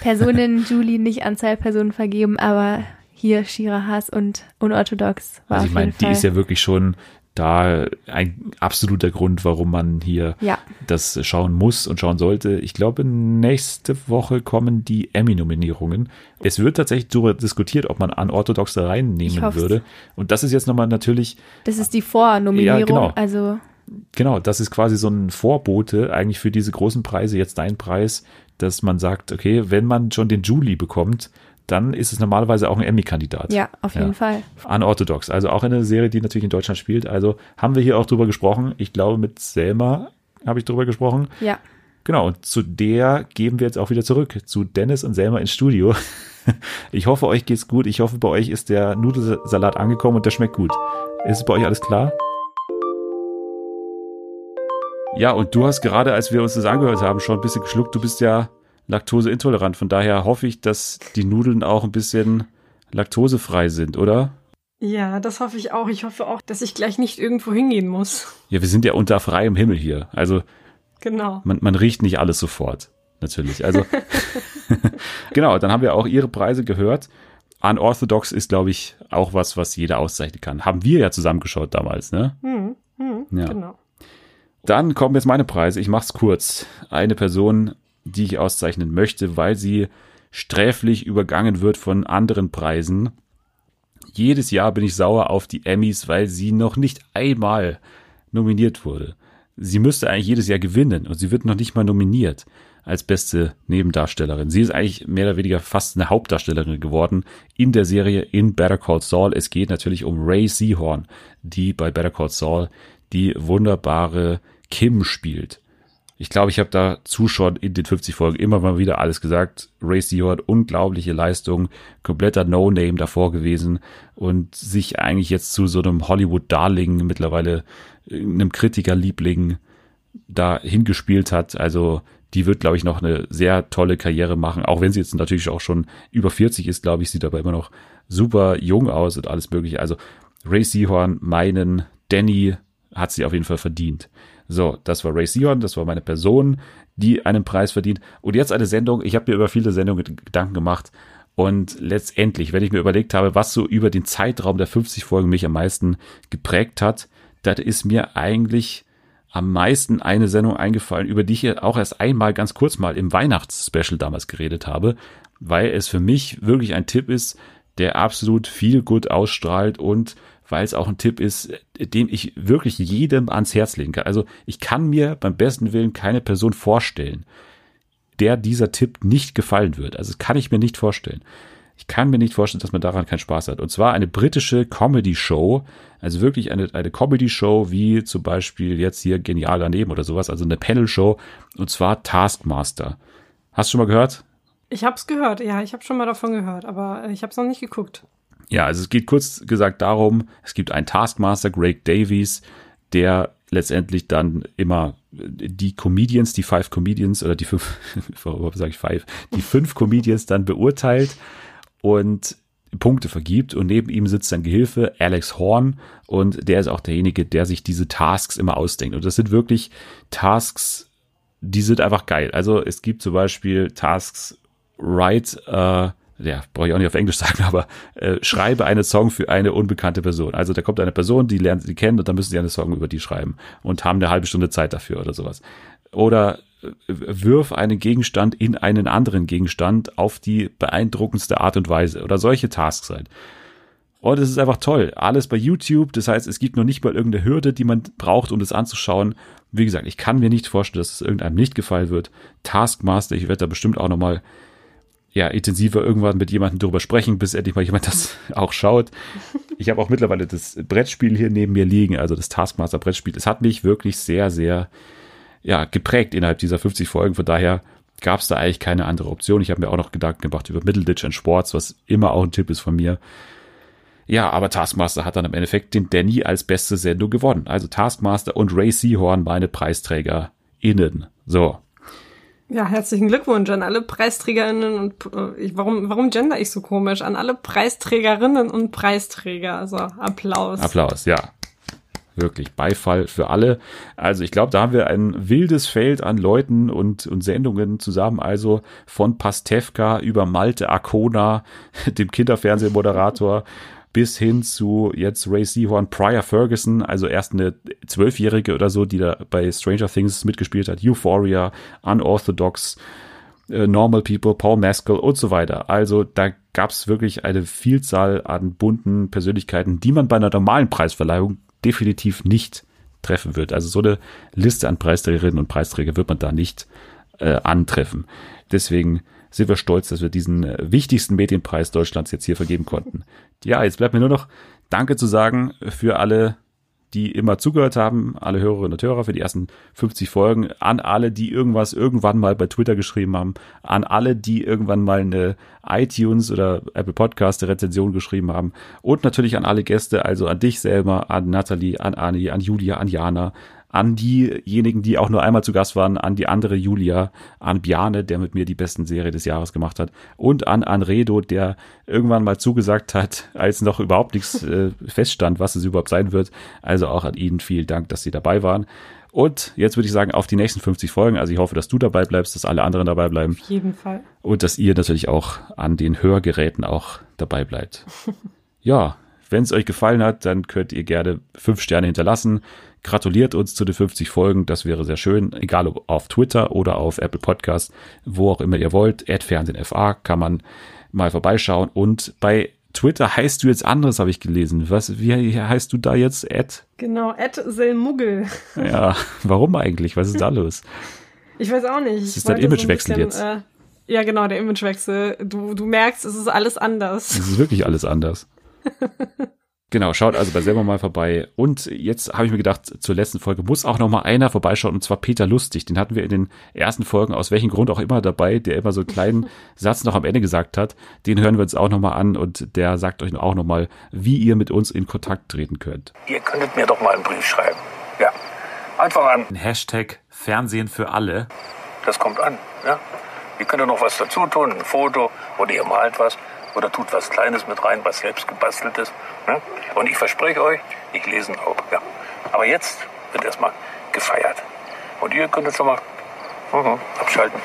S7: Personen Julie nicht Anzahl Personen vergeben, aber hier Shira Haas und unorthodox war
S1: also ich meine, die ist ja wirklich schon da ein absoluter Grund, warum man hier
S7: Ja.
S1: das schauen muss und schauen sollte. Ich glaube, nächste Woche kommen die Emmy-Nominierungen. Es wird tatsächlich darüber diskutiert, ob man Unorthodox da
S7: Ich
S1: reinnehmen würde. Und das ist jetzt nochmal natürlich,
S7: Das ist die Vornominierung,
S1: Ja, genau.
S7: also
S1: genau, das ist quasi so ein Vorbote eigentlich für diese großen Preise, jetzt dein Preis, dass man sagt, okay, wenn man schon den Julie bekommt, dann ist es normalerweise auch ein Emmy-Kandidat.
S7: ja, auf jeden Fall.
S1: Unorthodox, also auch eine Serie, die natürlich in Deutschland spielt. Also haben wir hier auch drüber gesprochen. Ich glaube, mit Selma habe ich drüber gesprochen.
S7: Ja.
S1: Genau, und zu der geben wir jetzt auch wieder zurück, zu Dennis und Selma ins Studio. Ich hoffe, euch geht's gut. Ich hoffe, bei euch ist der Nudelsalat angekommen und der schmeckt gut. Ist es bei euch alles klar? Ja, und du hast gerade, als wir uns das angehört haben, schon ein bisschen geschluckt. Du bist ja laktoseintolerant. Von daher hoffe ich, dass die Nudeln auch ein bisschen laktosefrei sind, oder?
S2: Ja, das hoffe ich auch. Ich hoffe auch, dass ich gleich nicht irgendwo hingehen muss.
S1: Ja, wir sind ja unter freiem Himmel hier. Also
S2: Genau.
S1: man, man riecht nicht alles sofort, natürlich. Also genau, dann haben wir auch ihre Preise gehört. Unorthodox ist, glaube ich, auch was, was jeder auszeichnen kann. Haben wir ja zusammengeschaut damals, ne?
S2: Hm, hm,
S1: Ja.
S2: Genau.
S1: Dann kommen jetzt meine Preise. Ich mach's kurz. Eine Person, die ich auszeichnen möchte, weil sie sträflich übergangen wird von anderen Preisen. Jedes Jahr bin ich sauer auf die Emmys, weil sie noch nicht einmal nominiert wurde. Sie müsste eigentlich jedes Jahr gewinnen und sie wird noch nicht mal nominiert als beste Nebendarstellerin. Sie ist eigentlich mehr oder weniger fast eine Hauptdarstellerin geworden in der Serie in Better Call Saul. Es geht natürlich um Ray Seahorn, die bei Better Call Saul die wunderbare Kim spielt. Ich glaube, ich habe dazu schon in den 50 Folgen immer mal wieder alles gesagt. Ray Seahorn, unglaubliche Leistung, kompletter No-Name davor gewesen und sich eigentlich jetzt zu so einem Hollywood-Darling, mittlerweile äh, einem Kritikerliebling da hingespielt hat. Also die wird, glaube ich, noch eine sehr tolle Karriere machen, auch wenn sie jetzt natürlich auch schon über 40 ist, glaube ich, sieht aber immer noch super jung aus und alles mögliche. Also Ray Seahorn meinen Danny hat sie auf jeden Fall verdient. So, das war Ray Seahorn, das war meine Person, die einen Preis verdient. Und jetzt eine Sendung, ich habe mir über viele Sendungen Gedanken gemacht und letztendlich, wenn ich mir überlegt habe, was so über den Zeitraum der 50 Folgen mich am meisten geprägt hat, das ist mir eigentlich am meisten eine Sendung eingefallen, über die ich auch erst einmal ganz kurz mal im Weihnachtsspecial damals geredet habe, weil es für mich wirklich ein Tipp ist, der absolut viel gut ausstrahlt und weil es auch ein Tipp ist, dem ich wirklich jedem ans Herz legen kann. Also ich kann mir beim besten Willen keine Person vorstellen, der dieser Tipp nicht gefallen wird. Also das kann ich mir nicht vorstellen. Ich kann mir nicht vorstellen, dass man daran keinen Spaß hat. Und zwar eine britische Comedy-Show, also wirklich eine, eine Comedy-Show, wie zum Beispiel jetzt hier Genial daneben oder sowas, also eine Panel-Show, und zwar Taskmaster. Hast du schon mal gehört?
S2: Ich hab's gehört, ja, ich habe schon mal davon gehört, aber ich habe es noch nicht geguckt.
S1: Ja, also es geht kurz gesagt darum, es gibt einen Taskmaster, Greg Davies, der letztendlich dann immer die Comedians, die five Comedians oder die fünf, warum sage ich five, die fünf Comedians dann beurteilt und Punkte vergibt und neben ihm sitzt sein Gehilfe Alex Horn und der ist auch derjenige, der sich diese Tasks immer ausdenkt. Und das sind wirklich Tasks, die sind einfach geil. Also es gibt zum Beispiel Tasks, write, äh, ja, brauche ich auch nicht auf Englisch sagen, aber äh, schreibe einen Song für eine unbekannte Person. Also da kommt eine Person, die lernt sie kennen und dann müssen sie einen Song über die schreiben und haben eine halbe Stunde Zeit dafür oder sowas. Oder äh, wirf einen Gegenstand in einen anderen Gegenstand auf die beeindruckendste Art und Weise oder solche Tasks halt. Und es ist einfach toll. Alles bei YouTube. Das heißt, es gibt noch nicht mal irgendeine Hürde, die man braucht, um das anzuschauen. Wie gesagt, ich kann mir nicht vorstellen, dass es irgendeinem nicht gefallen wird. Taskmaster, ich werde da bestimmt auch nochmal ja, intensiver irgendwann mit jemandem drüber sprechen, bis endlich mal jemand das auch schaut. Ich habe auch mittlerweile das Brettspiel hier neben mir liegen, also das Taskmaster Brettspiel. Es hat mich wirklich sehr, sehr ja, geprägt innerhalb dieser 50 Folgen. Von daher gab es da eigentlich keine andere Option. Ich habe mir auch noch Gedanken gemacht über Middleditch and Sports, was immer auch ein Tipp ist von mir. Ja, aber Taskmaster hat dann im Endeffekt den Danny als beste Sendung gewonnen. Also Taskmaster und Ray Seahorn meine PreisträgerInnen. So.
S2: Ja, herzlichen Glückwunsch an alle Preisträgerinnen und äh, ich, warum, warum gender ich so komisch? An alle Preisträgerinnen und Preisträger. Also Applaus.
S1: Applaus, ja. Wirklich Beifall für alle. Also ich glaube, da haben wir ein wildes Feld an Leuten und, und Sendungen zusammen. Also von Pastewka über Malte Akona, dem Kinderfernsehmoderator, bis hin zu jetzt Ray Seahorn, Pryor Ferguson, also erst eine Zwölfjährige oder so, die da bei Stranger Things mitgespielt hat, Euphoria, Unorthodox, äh, Normal People, Paul Mescal und so weiter. Also da gab es wirklich eine Vielzahl an bunten Persönlichkeiten, die man bei einer normalen Preisverleihung definitiv nicht treffen wird. Also so eine Liste an Preisträgerinnen und Preisträger wird man da nicht äh, antreffen. Deswegen sind wir stolz, dass wir diesen äh, wichtigsten Medienpreis Deutschlands jetzt hier vergeben konnten. Ja, jetzt bleibt mir nur noch Danke zu sagen für alle, die immer zugehört haben, alle Hörerinnen und Hörer für die ersten 50 Folgen, an alle, die irgendwas irgendwann mal bei Twitter geschrieben haben, an alle, die irgendwann mal eine iTunes oder Apple Podcast Rezension geschrieben haben und natürlich an alle Gäste, also an dich selber, an Nathalie, an Ani, an Julia, an Jana, an diejenigen, die auch nur einmal zu Gast waren, an die andere Julia, an Bjane, der mit mir die besten Serie des Jahres gemacht hat, und an Anredo, der irgendwann mal zugesagt hat, als noch überhaupt nichts äh, feststand, was es überhaupt sein wird. Also auch an Ihnen vielen Dank, dass Sie dabei waren. Und jetzt würde ich sagen, auf die nächsten 50 Folgen. Also ich hoffe, dass du dabei bleibst, dass alle anderen dabei bleiben.
S2: Auf jeden Fall.
S1: Und dass ihr natürlich auch an den Hörgeräten auch dabei bleibt. ja, wenn es euch gefallen hat, dann könnt ihr gerne fünf Sterne hinterlassen. Gratuliert uns zu den 50 Folgen, das wäre sehr schön. Egal ob auf Twitter oder auf Apple Podcast, wo auch immer ihr wollt. FernsehenFA kann man mal vorbeischauen. Und bei Twitter heißt du jetzt anderes, habe ich gelesen. Was, wie heißt du da jetzt? Ed?
S2: Genau, Ed Selmuggel.
S1: Ja, warum eigentlich? Was ist da los?
S2: Ich weiß auch nicht.
S1: Das ist dein Imagewechsel jetzt.
S2: Äh, ja, genau, der Imagewechsel. Du, du merkst, es ist alles anders.
S1: Es ist wirklich alles anders. Genau, schaut also bei selber mal vorbei. Und jetzt habe ich mir gedacht, zur letzten Folge muss auch noch mal einer vorbeischauen, und zwar Peter Lustig. Den hatten wir in den ersten Folgen, aus welchem Grund auch immer dabei, der immer so einen kleinen Satz noch am Ende gesagt hat. Den hören wir uns auch noch mal an und der sagt euch auch noch mal, wie ihr mit uns in Kontakt treten könnt.
S8: Ihr könntet mir doch mal einen Brief schreiben. Ja, einfach an.
S1: Hashtag Fernsehen für alle.
S8: Das kommt an. Ja? Ihr könnt ja noch was dazu tun, ein Foto oder ihr malt was. Oder tut was Kleines mit rein, was selbst gebastelt ist. Ne? Und ich verspreche euch, ich lese ihn auch. Ja. Aber jetzt wird erstmal gefeiert. Und ihr könnt jetzt schon mal mhm, abschalten.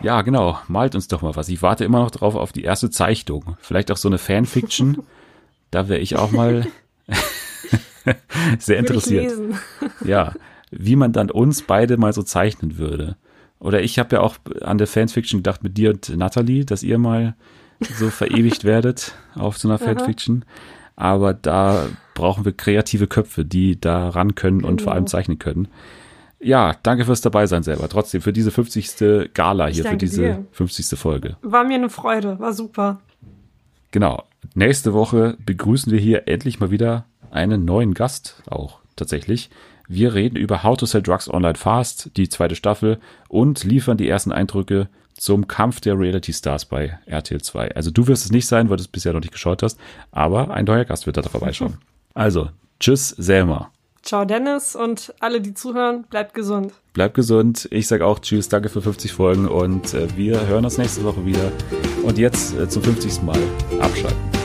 S1: Ja, genau. Malt uns doch mal was. Ich warte immer noch drauf auf die erste Zeichnung. Vielleicht auch so eine Fanfiction. da wäre ich auch mal sehr
S2: Würde ich
S1: interessiert.
S2: lesen.
S1: Ja, wie man dann uns beide mal so zeichnen würde. Oder ich habe ja auch an der Fanfiction gedacht mit dir und Natalie, dass ihr mal so verewigt werdet auf so einer Fanfiction. Aber da brauchen wir kreative Köpfe, die da ran können und vor allem zeichnen können. Ja, danke fürs dabei sein selber. Trotzdem für diese 50. Gala hier, für diese
S2: dir.
S1: 50. Folge.
S2: War mir eine Freude, war super.
S1: Genau. Nächste Woche begrüßen wir hier endlich mal wieder einen neuen Gast auch tatsächlich. Wir reden über How to Sell Drugs Online Fast, die zweite Staffel und liefern die ersten Eindrücke zum Kampf der Reality Stars bei RTL 2. Also du wirst es nicht sein, weil du es bisher noch nicht geschaut hast, aber ein neuer Gast wird da vorbeischauen. Also, tschüss Selma.
S2: Ciao Dennis und alle, die zuhören, bleibt gesund.
S1: Bleib gesund. Ich sage auch Tschüss, danke für 50 Folgen und äh, wir hören uns nächste Woche wieder. Und jetzt äh, zum 50. Mal abschalten.